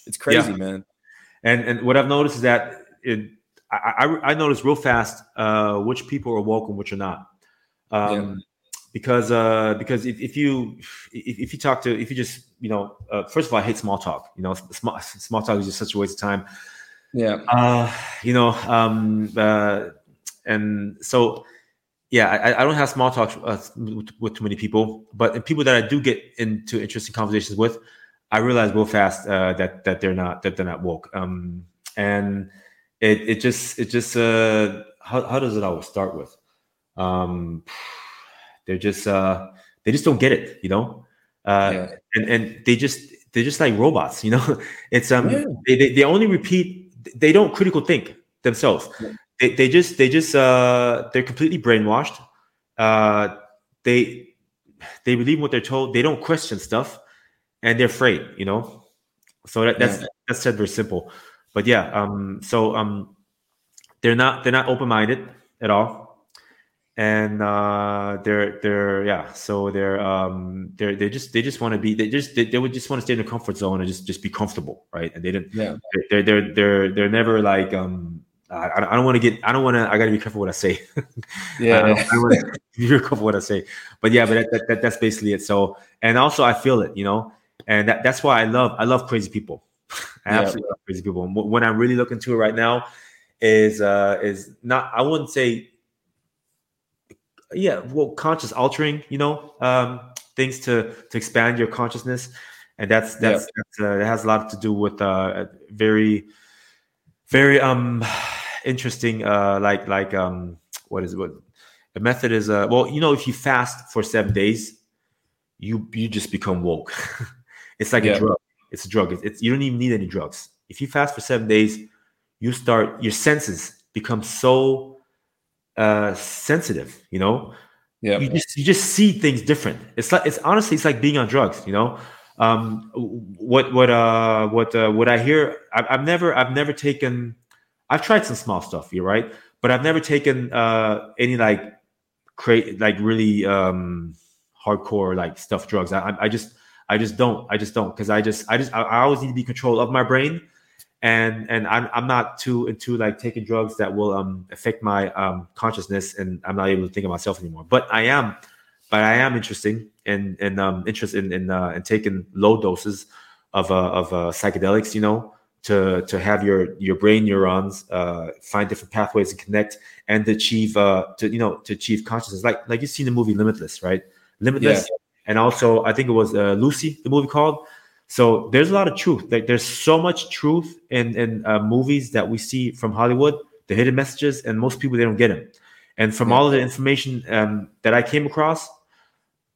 It's crazy, yeah. man. And and what I've noticed is that it, I, I, I noticed real fast uh, which people are woke and which are not. Um. Because uh, because if, if you if, if, you talk to if you just you know uh, first of all I hate small talk you know small small talk is just such a waste of time yeah uh, you know um, uh, and so yeah, I, I don't have small talks uh, with, with, too many people, but people that I do get into interesting conversations with, I realize real fast uh, that that they're not that they're not woke. Um, and it it just it just uh, how how does it always start with? Um, they're just uh, they just don't get it, you know, uh, yeah. and and they just they're just like robots, you know. *laughs* It's um yeah. they, they they only repeat they don't critical think themselves. Yeah. They, they just they just uh they're completely brainwashed. Uh they they believe what they're told. They don't question stuff and they're afraid you know? So that, that's yeah. that's said very simple. But yeah um so um they're not they're not open-minded at all and uh they're they're yeah so they're um they're they just they just want to be they just they, they would just want to stay in the comfort zone and just just be comfortable right and they didn't yeah they're they're they're they're never like um I, I don't want to get. I don't want to. I got to be careful what I say. *laughs* yeah, I, I want to be careful what I say. But yeah, but that, that, that, that's basically it. So, and also I feel it, you know, and that, that's why I love. I love crazy people. *laughs* I yeah. absolutely love crazy people. When I'm really looking to it right now, is uh is not. I wouldn't say. Yeah, well, conscious altering, you know, um, things to to expand your consciousness, and that's that's, yeah. that's uh, it has a lot to do with uh very very um interesting uh like like um what is it what the method is uh well you know if you fast for seven days you you just become woke. *laughs* It's like yeah. a drug. It's a drug. It's, it's, you don't even need any drugs. If you fast for seven days you start your senses become so uh sensitive you know? Yeah. You just you just see things different. It's like it's honestly it's like being on drugs you know? Um what what uh what uh what i hear I, i've never i've never taken I've tried some small stuff, you're right, but I've never taken uh, any like create like really um, hardcore like stuff drugs. I, I just I just don't I just don't because I just I just I, I, always need to be control of my brain, and and I'm I'm not too into like taking drugs that will um affect my um consciousness, and I'm not able to think of myself anymore. But I am, but I am interesting and and um interested in in, uh, in taking low doses of uh, of uh, psychedelics, you know, to to have your your brain neurons uh, find different pathways and connect and achieve uh, to you know to achieve consciousness like like you see the movie limitless right limitless yeah. and also i think it was uh, lucy the movie called so there's a lot of truth like there's so much truth in in uh, movies that we see from hollywood the hidden messages and most people they don't get them and from all of the information um, that i came across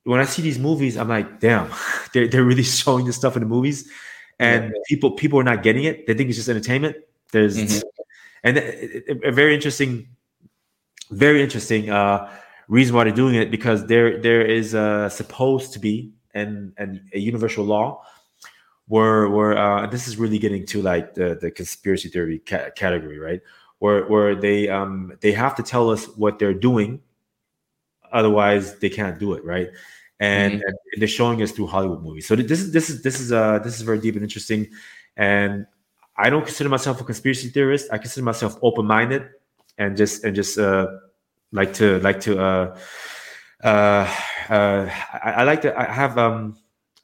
when i see these movies i'm like damn *laughs* they're, they're really *laughs* showing this stuff in the movies and yeah. people people are not getting it. They think it's just entertainment. There's mm-hmm. and a, a very interesting, very interesting uh, reason why they're doing it because there there is uh, supposed to be and and a universal law where where uh, this is really getting to like the the conspiracy theory ca- category, right? Where where they um they have to tell us what they're doing, otherwise they can't do it, right? and, mm-hmm. and, they're showing us through Hollywood movies. So this is this is this is uh this is very deep and interesting. And I don't consider myself a conspiracy theorist. I consider myself open minded and just and just uh like to like to uh uh, uh I, I like to I have um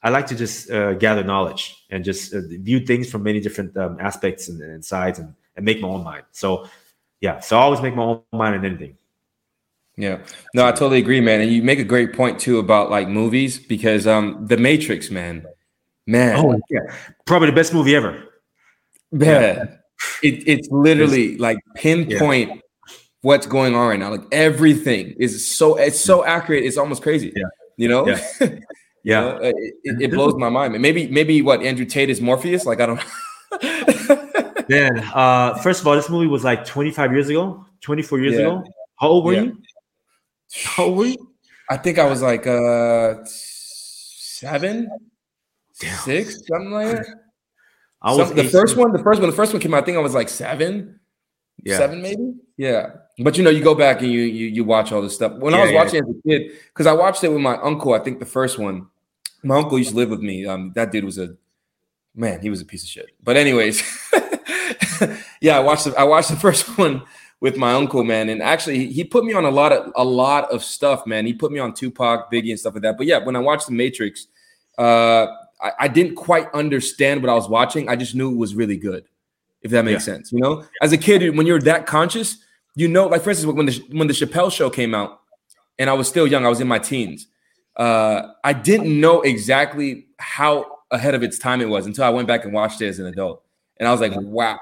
I like to just uh, gather knowledge and just uh, view things from many different um, aspects and, and sides and, and make my own mind. So yeah, so I always make my own mind on anything. Yeah. No, I totally agree, man. And you make a great point too about like movies because um The Matrix, man. Man. Oh, yeah. Probably the best movie ever. Man. Yeah. It, it's literally like pinpoint yeah. what's going on right now. Like everything is so it's so accurate, it's almost crazy. Yeah. You know? Yeah. *laughs* Yeah, it, it, it, blows my mind. Maybe maybe what Andrew Tate is Morpheus. Like I don't. *laughs* Man, uh, first of all, this movie was like 25 years ago, 24 years yeah. ago. How old were yeah. you? How old were you? I think I was like uh seven, Damn. six, something like that. I was Some, the first one. The first one. The first one came out. I think I was like seven, yeah. seven maybe. Yeah, but you know, you go back and you you, you watch all this stuff. When yeah, I was yeah. watching as a kid, because I watched it with my uncle. I think the first one. My uncle used to live with me. Um, that dude was a man. He was a piece of shit. But anyways, *laughs* yeah, I watched. The, I watched the *laughs* first one with my uncle, man. And actually, he put me on a lot of a lot of stuff, man. He put me on Tupac, Biggie, and stuff like that. But yeah, when I watched The Matrix, uh, I, I, didn't quite understand what I was watching. I just knew it was really good, if that makes yeah. sense. You know, as a kid, when you're that conscious, you know, like for instance, when the when the Chappelle Show came out, and I was still young, I was in my teens. Uh, I didn't know exactly how ahead of its time it was until I went back and watched it as an adult, and I was like, wow.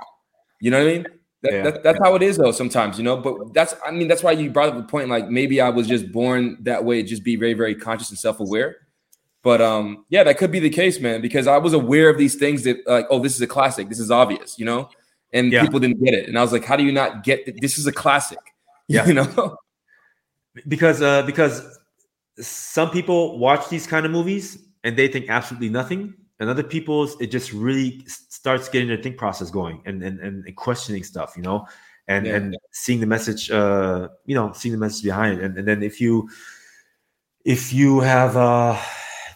You know what I mean? That, yeah. that, that's how it is though sometimes you know but that's i mean that's why you brought up the point like maybe i was just born that way just be very very conscious and self-aware but um yeah that could be the case man because i was aware of these things that like oh this is a classic this is obvious you know and yeah. people didn't get it and i was like how do you not get it? this is a classic *laughs* yeah you know because uh because some people watch these kind of movies and they think absolutely nothing and other people's it just really starts getting their think process going and and, and questioning stuff you know and yeah. and seeing the message uh you know seeing the message behind it. And, and then if you if you have uh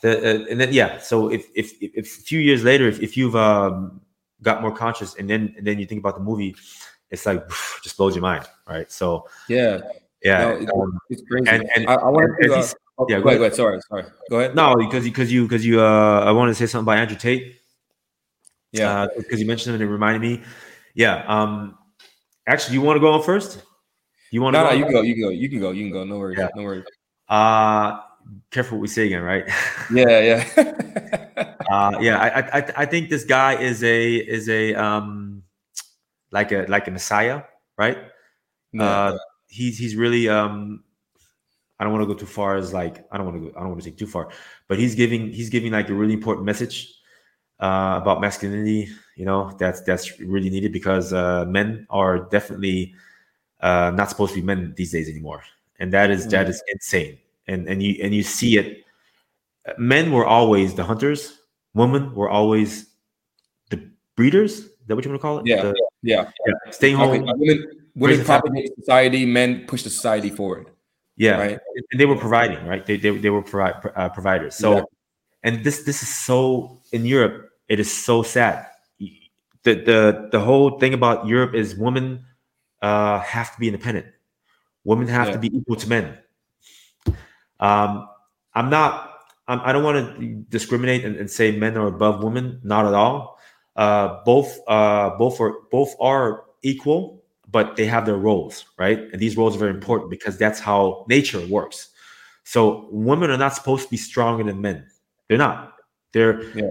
the uh, and then yeah so if, if if a few years later if, if you've um got more conscious and then and then you think about the movie it's like just blows your mind right? So yeah. yeah no, um, it's, crazy. and, and i, I want to Oh, yeah, go, ahead, go ahead. Sorry, sorry. Go ahead. No, because because you because you uh I want to say something about Andrew Tate. Yeah, because uh, you mentioned it and it reminded me. Yeah. Um. Actually, you want to go on first? You want to? No, go no. You can go. You can go. You can go. You can go. No worries. Yeah. No worries. Uh careful what we say again, right? Yeah, yeah. *laughs* *laughs* uh, yeah. I, I I think this guy is a is a um like a like a messiah, right? Yeah. Uh, he's he's really um I don't want to go too far as like I don't want to go I don't want to take too far, but he's giving he's giving like a really important message uh, about masculinity. You know that's that's really needed because uh, men are definitely uh, not supposed to be men these days anymore, and that is mm. that is insane. And and you and you see it. Men were always the hunters. Women were always the breeders. Is that what you want to call it? Yeah, the, yeah, yeah. Staying home. Okay. Women, women propagate society. Men push the society forward. Yeah, right. And they were providing, right? They they, they were provi- uh, providers. So, yeah. and this this is so in Europe. It is so sad. The the the whole thing about Europe is women uh, have to be independent. Women have yeah. to be equal to men. Um, I'm not. I'm, I do not want to discriminate and, and, say men are above women. Not at all. Uh, both uh, both are both are equal but they have their roles, right? And these roles are very important because that's how nature works. So women are not supposed to be stronger than men. They're not. They're yeah.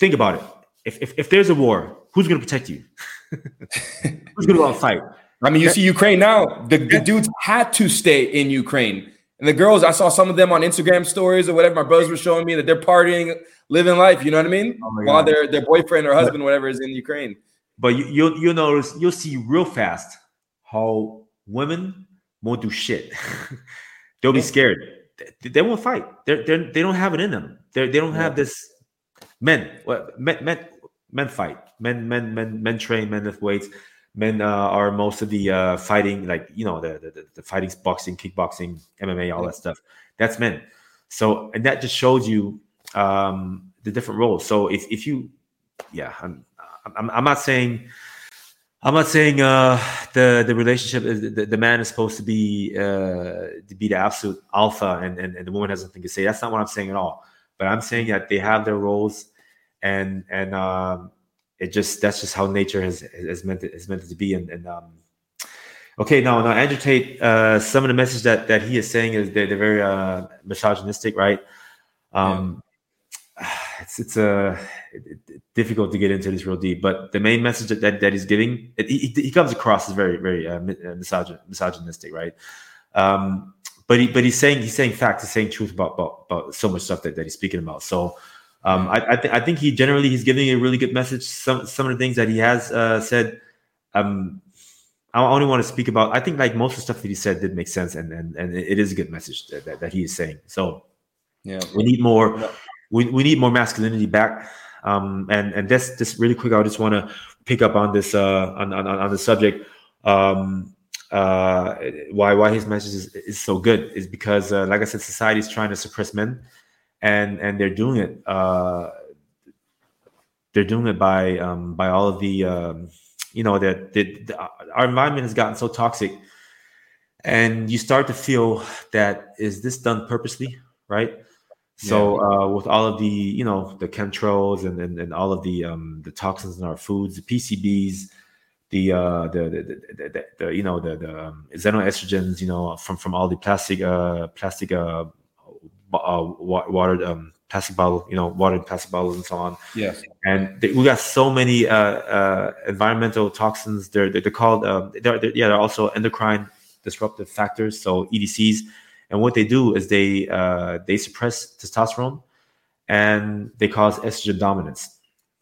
think about it. If, if, if there's a war, who's going to protect you? *laughs* who's going to go out fight? I mean, you see Ukraine now. The, the dudes had to stay in Ukraine, and the girls. I saw some of them on Instagram stories or whatever. My brothers were showing me that they're partying, living life. You know what I mean? Oh While their their boyfriend or husband, whatever, is in Ukraine. But you, you'll you'll notice you'll see real fast how women won't do shit. *laughs* They'll be scared. They, they won't fight. They're, they're they don't have it in them. They they don't have this. Men, men men men fight. Men men men men train. Men lift weights. Men uh, are most of the uh, fighting, like you know the, the the fighting, boxing, kickboxing, MMA, all that stuff. That's men. So and that just shows you um, the different roles. So if if you, yeah, I'm I'm, I'm not saying I'm not saying uh, the the relationship is the, the man is supposed to be uh, to be the absolute alpha and, and, and the woman has nothing to say. That's not what I'm saying at all. But I'm saying that they have their roles, and and um, it just that's just how nature has has meant to, is meant to be. And, and um, okay, now now Andrew Tate, uh, some of the message that that he is saying is they're, they're very uh, misogynistic, right? Um. It's it's a difficult to get into this real deep. But the main message that, that, that he's giving, it, he, he, comes across as very, very uh, uh misogynistic, right? Um, but he but he's saying he's saying facts, he's saying truth about about, about so much stuff that, that he's speaking about. So um, I I, th- I think he generally he's giving a really good message. Some some of the things that he has uh, said, um, I only want to speak about. I think like most of the stuff that he said did make sense, and and, and it is a good message that, that, that he is saying. So yeah, we need more. We, we need more masculinity back. Um, and and this just really quick, I just want to pick up on this uh, on, on on the subject. Um, uh, why why his message is, is so good is because, uh, like I said, society is trying to suppress men, and and they're doing it. Uh, they're doing it by um, by all of the um, you know that our environment has gotten so toxic, and you start to feel that is this done purposely, right? So yeah. uh, with all of the you know the chemtrails and, and, and all of the um, the toxins in our foods, the PCBs, the uh, the, the, the, the, you know the the um, xenoestrogens, you know from from all the plastic uh, plastic uh, uh watered um, plastic bottle, you know watered plastic bottles and so on. Yes, and they, we got so many uh, uh, environmental toxins. They're they're, called uh, they're, they're, yeah they're also endocrine disruptive factors, so EDCs and what they do is they uh, they suppress testosterone and they cause estrogen dominance.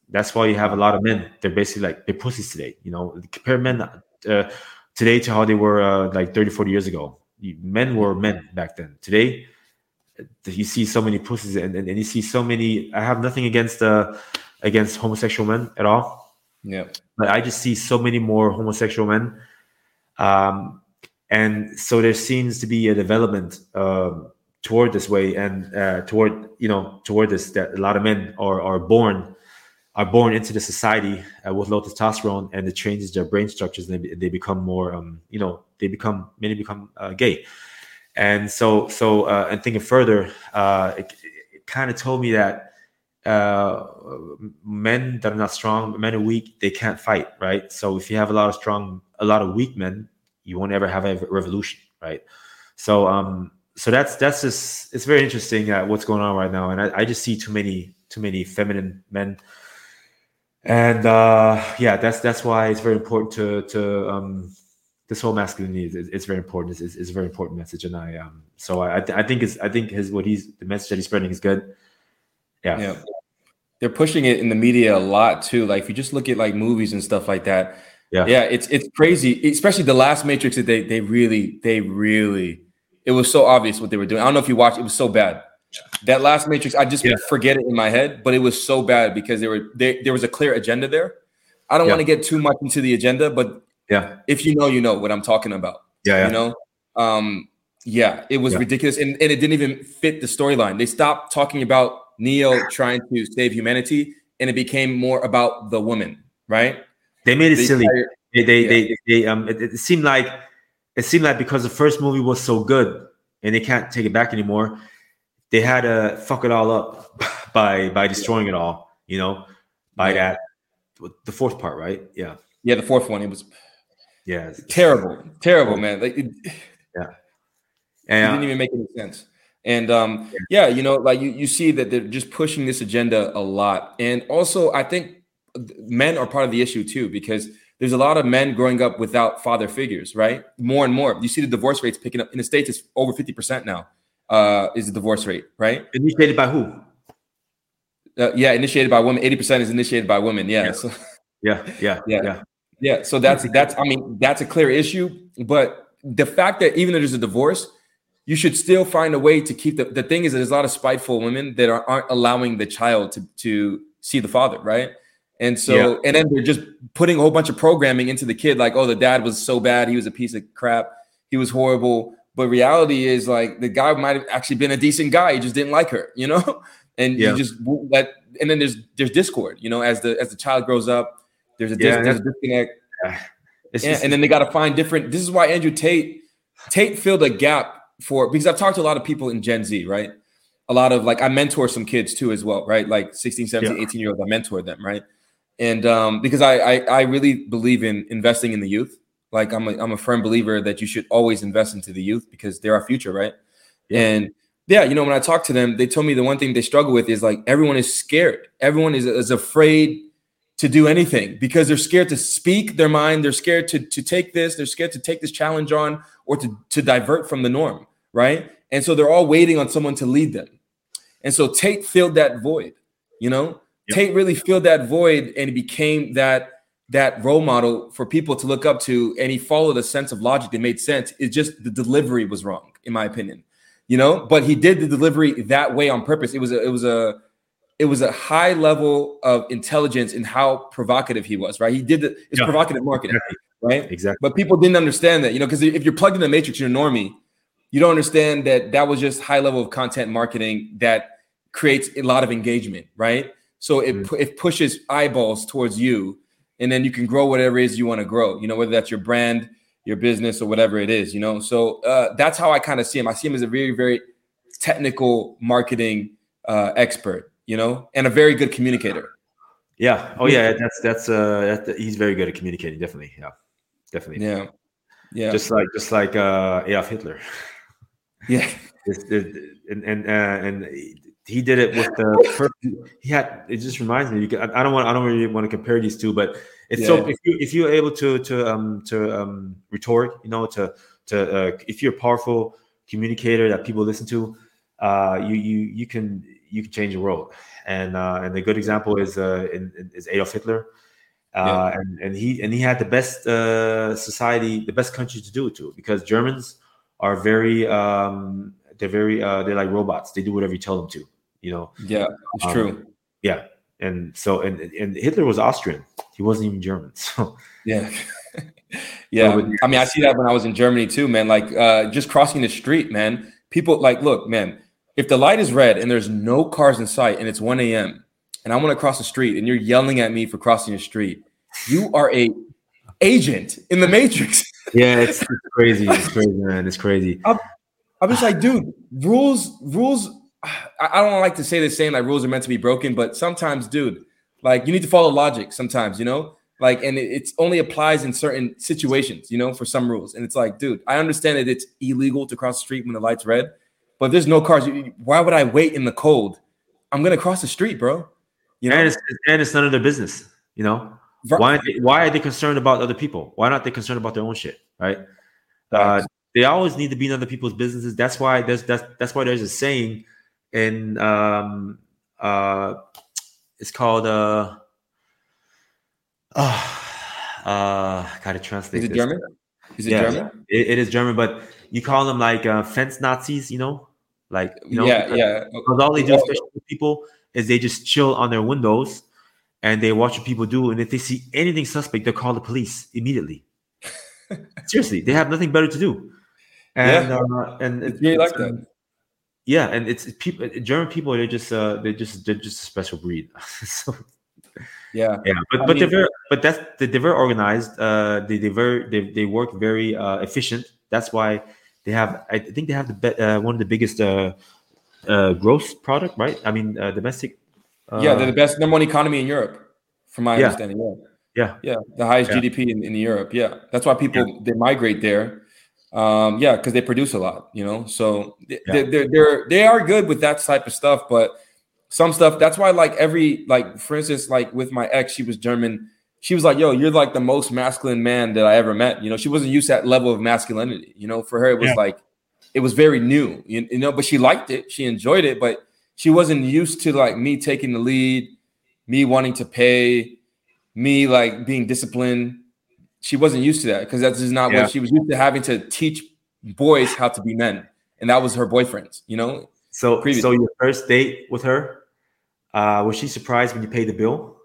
That's why you have a lot of men. They're basically like they're pussies today. You know, compare men uh, today to how they were uh, like 30, 40 years ago. Men were men back then. Today, you see so many pussies and, and, and you see so many. I have nothing against uh, against homosexual men at all. Yeah, but I just see so many more homosexual men. Um, and so there seems to be a development um, toward this way and uh, toward you know toward this that a lot of men are are born are born into the society uh, with low testosterone and it changes their brain structures and they, they become more um, you know they become many become uh, gay. And so so uh, and thinking further uh, it, it kind of told me that uh, men that are not strong men are weak they can't fight right? So if you have a lot of strong a lot of weak men you won't ever have a revolution, right? So um, so that's that's just it's very interesting uh, what's going on right now, and I, I just see too many too many feminine men, and uh, yeah, that's that's why it's very important to to um, this whole masculinity is, it's very important. It's, it's, a very important message, and I um so I I think it's I think his what he's the message that he's spreading is good. Yeah. Yeah. They're pushing it in the media a lot too. Like if you just look at like movies and stuff like that, yeah. Yeah, it's it's crazy, especially the last Matrix that they they really they really it was so obvious what they were doing. I don't know if you watched, it was so bad. That last Matrix, I just yeah. forget it in my head, but it was so bad because there were they, there was a clear agenda there. I don't yeah. want to get too much into the agenda, but yeah, if you know, you know what I'm talking about. Yeah, yeah. you know, um, yeah, it was yeah. ridiculous, and, and it didn't even fit the storyline. They stopped talking about Neo trying to save humanity, and it became more about the woman, right? They made it the silly. They they, yeah. they, they um it, it, seemed like it seemed like because the first movie was so good and they can't take it back anymore, they had to fuck it all up *laughs* by by destroying it all. You know, by yeah. that the fourth part, right? Yeah. Yeah, the fourth one. It was yeah terrible, terrible, man. Like it, yeah, and, it didn't even make any sense. And um, yeah, you know, like you, you see that they're just pushing this agenda a lot. And also, I think men are part of the issue too, because there's a lot of men growing up without father figures, right? More and more. You see the divorce rates picking up in the States, it's over 50% now, uh, is the divorce rate, right? Initiated by who? Uh, yeah, initiated by women. 80% is initiated by women. Yeah. Yeah. So, yeah, yeah, *laughs* yeah. Yeah. Yeah. So that's that's I mean, that's a clear issue. But the fact that even if there's a divorce, you should still find a way to keep the the thing is that there's a lot of spiteful women that are, aren't allowing the child to to see the father, right? And so, yeah. and then they're just putting a whole bunch of programming into the kid, like, oh, the dad was so bad, he was a piece of crap, he was horrible. But reality is like the guy might have actually been a decent guy, he just didn't like her, *laughs* you know. And yeah. you just let, and then there's there's discord, you know, as the as the child grows up, there's a, yeah, dis, there's a disconnect. Yeah. Just, and then they got to find different. This is why Andrew Tate Tate filled a gap for because I've talked to a lot of people in Gen Z, right? A lot of like I mentor some kids too as well, right? Like 16, 17, 18 year olds, I mentor them, right? And um, because I, I, I really believe in investing in the youth. Like I'm a, I'm a firm believer that you should always invest into the youth because they're our future, right? Yeah. And yeah, you know, when I talk to them, they told me the one thing they struggle with is like everyone is scared. Everyone is, is afraid to do anything because they're scared to speak their mind. They're scared to to take this. They're scared to take this challenge on or to to divert from the norm, right? And so they're all waiting on someone to lead them. And so Tate filled that void, you know? Yep. Tate really filled that void and he became that that role model for people to look up to and he followed a sense of logic that made sense. It's just the delivery was wrong in my opinion. You know, but he did the delivery that way on purpose. It was a, it was a it was a high level of intelligence in how provocative he was, right? He did the, it's yeah. provocative marketing, right? Exactly. But people didn't understand that, you know, because if you're plugged in the matrix, you're a normie, you don't understand that that was just high level of content marketing that creates a lot of engagement, right? So it, mm-hmm. it pushes eyeballs towards you, and then you can grow whatever it is you want to grow, you know, whether that's your brand, your business, or whatever it is, you know. So uh, that's how I kind of see him. I see him as a very, very technical marketing uh, expert you know, and a very good communicator. Yeah. Oh yeah. That's that's uh that, he's very good at communicating. Definitely. Yeah. Definitely. Yeah. Yeah. Just like just like uh Adolf Hitler. Yeah. *laughs* and and uh, and he did it with the he had it just reminds me you can, I don't want I don't really want to compare these two but it's yeah. so if you if you're able to to um to um retort you know to to uh, if you're a powerful communicator that people listen to uh you you you can you can change the world. And uh, and a good example is uh, in, is Adolf Hitler. Uh, yeah. and, and he and he had the best uh, society, the best country to do it to, because Germans are very um, they're very uh, they're like robots. They do whatever you tell them to. You know. Yeah, it's um, true. Yeah, and so and and Hitler was Austrian. He wasn't even German. *laughs* So yeah. *laughs* yeah, I mean, I see that when I was in Germany too, man. Like, uh, just crossing the street, man. People like, look, man if the light is red and there's no cars in sight and it's 1 a.m. and I want to cross the street and you're yelling at me for crossing the street, you are a agent in the matrix. *laughs* yeah, it's, it's, crazy. It's crazy, man. It's crazy. I'm, I'm just like, dude, rules, rules. I don't like to say the same like rules are meant to be broken, but sometimes, dude, like you need to follow logic sometimes, you know? Like, and it it's only applies in certain situations, you know, for some rules. And it's like, dude, I understand that it's illegal to cross the street when the light's red, but there's no cars. Why would I wait in the cold? I'm gonna cross the street, bro. You know, and it's, and it's none of their business. You know, why? They, why are they concerned about other people? Why not they concerned about their own shit? Right? Uh, they always need to be in other people's businesses. That's why there's that's that's why there's a saying in um uh it's called uh uh, *sighs* uh gotta translate. Is it this. German? Is it yeah, German? It, it is German, but you call them like uh, fence Nazis, you know, like you know, yeah, yeah. Because all they do, especially people, is they just chill on their windows and they watch what people do, and if they see anything suspect, they call the police immediately. *laughs* Seriously, they have nothing better to do, and yeah. uh, and it's really like that. Yeah, and it's people. German people, they're just uh, they're just they're just a special breed. *laughs* so yeah, yeah, but I but mean, they're very, but that's they're very organized. Uh, they they very they, they work very uh, efficient. That's why they have. I think they have the be, uh, one of the biggest uh, uh, gross product, right? I mean, uh, domestic. Uh, yeah, they're the best number one economy in Europe, from my yeah. understanding. Yeah, yeah, yeah, the highest yeah. GDP in, in Europe. Yeah, that's why people they migrate there. Um, yeah, because they produce a lot, you know. So they, they're they're they are good with that type of stuff, but some stuff. That's why, like every like, for instance, like with my ex, she was German. She was like, "Yo, you're like the most masculine man that I ever met." You know, she wasn't used to that level of masculinity. You know, for her, it was yeah. like it was very new. You, you know, but she liked it. She enjoyed it, but she wasn't used to like me taking the lead, me wanting to pay, me like being disciplined. She wasn't used to that because that's just not yeah. what she was used to having to teach boys how to be men, and that was her boyfriend. You know. So, previously. so your first date with her, uh, was she surprised when you paid the bill?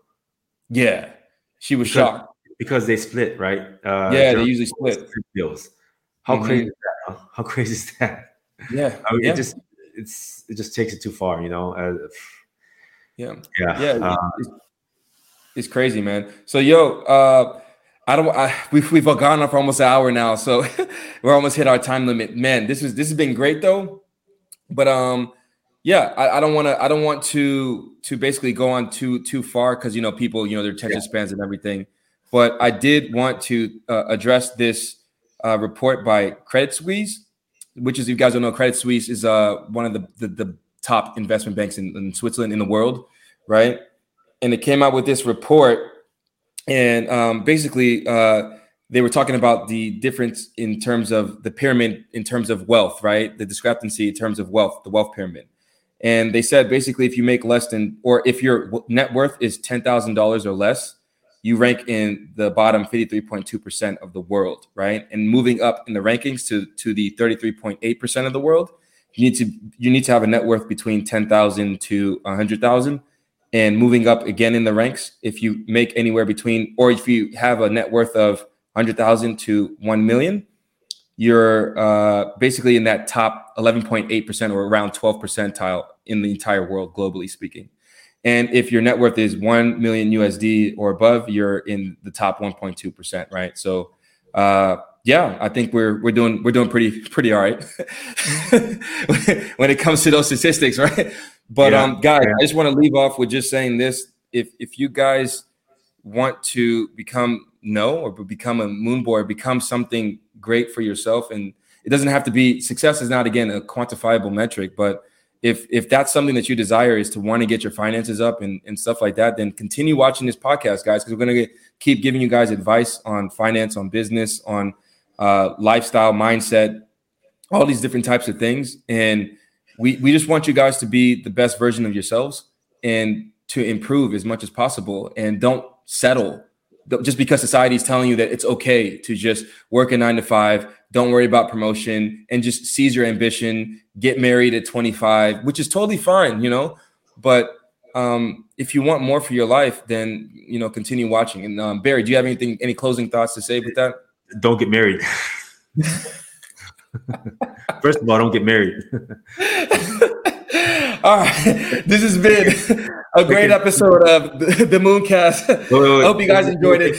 Yeah, she was because, shocked because they split, right? Uh, yeah, they usually split bills. How mm-hmm. crazy is that? How crazy is that? Yeah, *laughs* I mean, yeah. it just it's it just takes it too far, you know. Uh, yeah, yeah, yeah. Uh, it's, it's, crazy, man. So, yo, uh, I don't. I, we've we've gone on for almost an hour now, so *laughs* we're almost hit our time limit. Man, this is this has been great though, but um yeah, I, I don't want to. I don't want to to basically go on too too far because you know people, you know, their attention spans and everything. But I did want to uh, address this uh, report by Credit Suisse, which is, you guys don't know, Credit Suisse is uh, one of the, the, the top investment banks in, in, Switzerland in the world, right? And it came out with this report, and um, basically uh, they were talking about the difference in terms of the pyramid in terms of wealth, right? The discrepancy in terms of wealth, the wealth pyramid. And they said basically, if you make less than, or if your net worth is ten thousand dollars or less, you rank in the bottom 53.2% of the world, right? And moving up in the rankings to, to the 33.8% of the world, you need to you need to have a net worth between 10,000 to 100,000 and moving up again in the ranks if you make anywhere between or if you have a net worth of 100,000 to 1 million, you're uh, basically in that top 11.8% or around 12 percentile in the entire world globally speaking. And if your net worth is 1 million USD or above, you're in the top 1.2%, right? So uh, yeah, I think we're we're doing we're doing pretty pretty all right *laughs* when it comes to those statistics, *laughs* right? But yeah, um guys, yeah. I just want to leave off with just saying this. If if you guys want to become no or become a moon boy, become something great for yourself and it doesn't have to be success is not again a quantifiable metric, but if if that's something that you desire is to want to get your finances up and, and stuff like that then continue watching this podcast guys because we're going to keep giving you guys advice on finance on business on uh, lifestyle mindset all these different types of things and we we just want you guys to be the best version of yourselves and to improve as much as possible and don't settle. Just because society is telling you that it's okay to just work a nine to five don't worry about promotion and just seize your ambition get married at 25 which is totally fine you know? But um, if you want more for your life then you know continue watching. And um, barry do you have anything any closing thoughts to say with that? Don't get married *laughs* first of all don't get married *laughs* all right this has been a great episode of the, mooncast wait, wait, wait. i hope you guys enjoyed it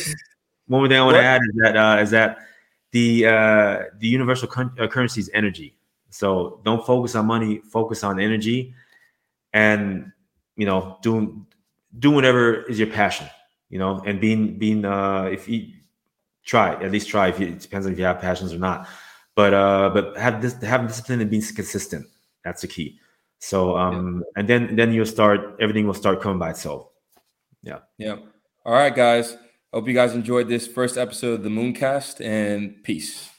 one more thing i want to add is that uh, is that the uh, the universal con- uh, currency is energy. So don't focus on money, focus on energy, and you know, doing do whatever is your passion. You know, and being being uh, if you try at least try if you, it depends on if you have passions or not. But uh, but have this have discipline and being consistent. That's the key. So um, yeah. and then then you'll start everything will start coming by itself. Yeah. Yeah. All right, guys. Hope you guys enjoyed this first episode of the Mooncast and peace.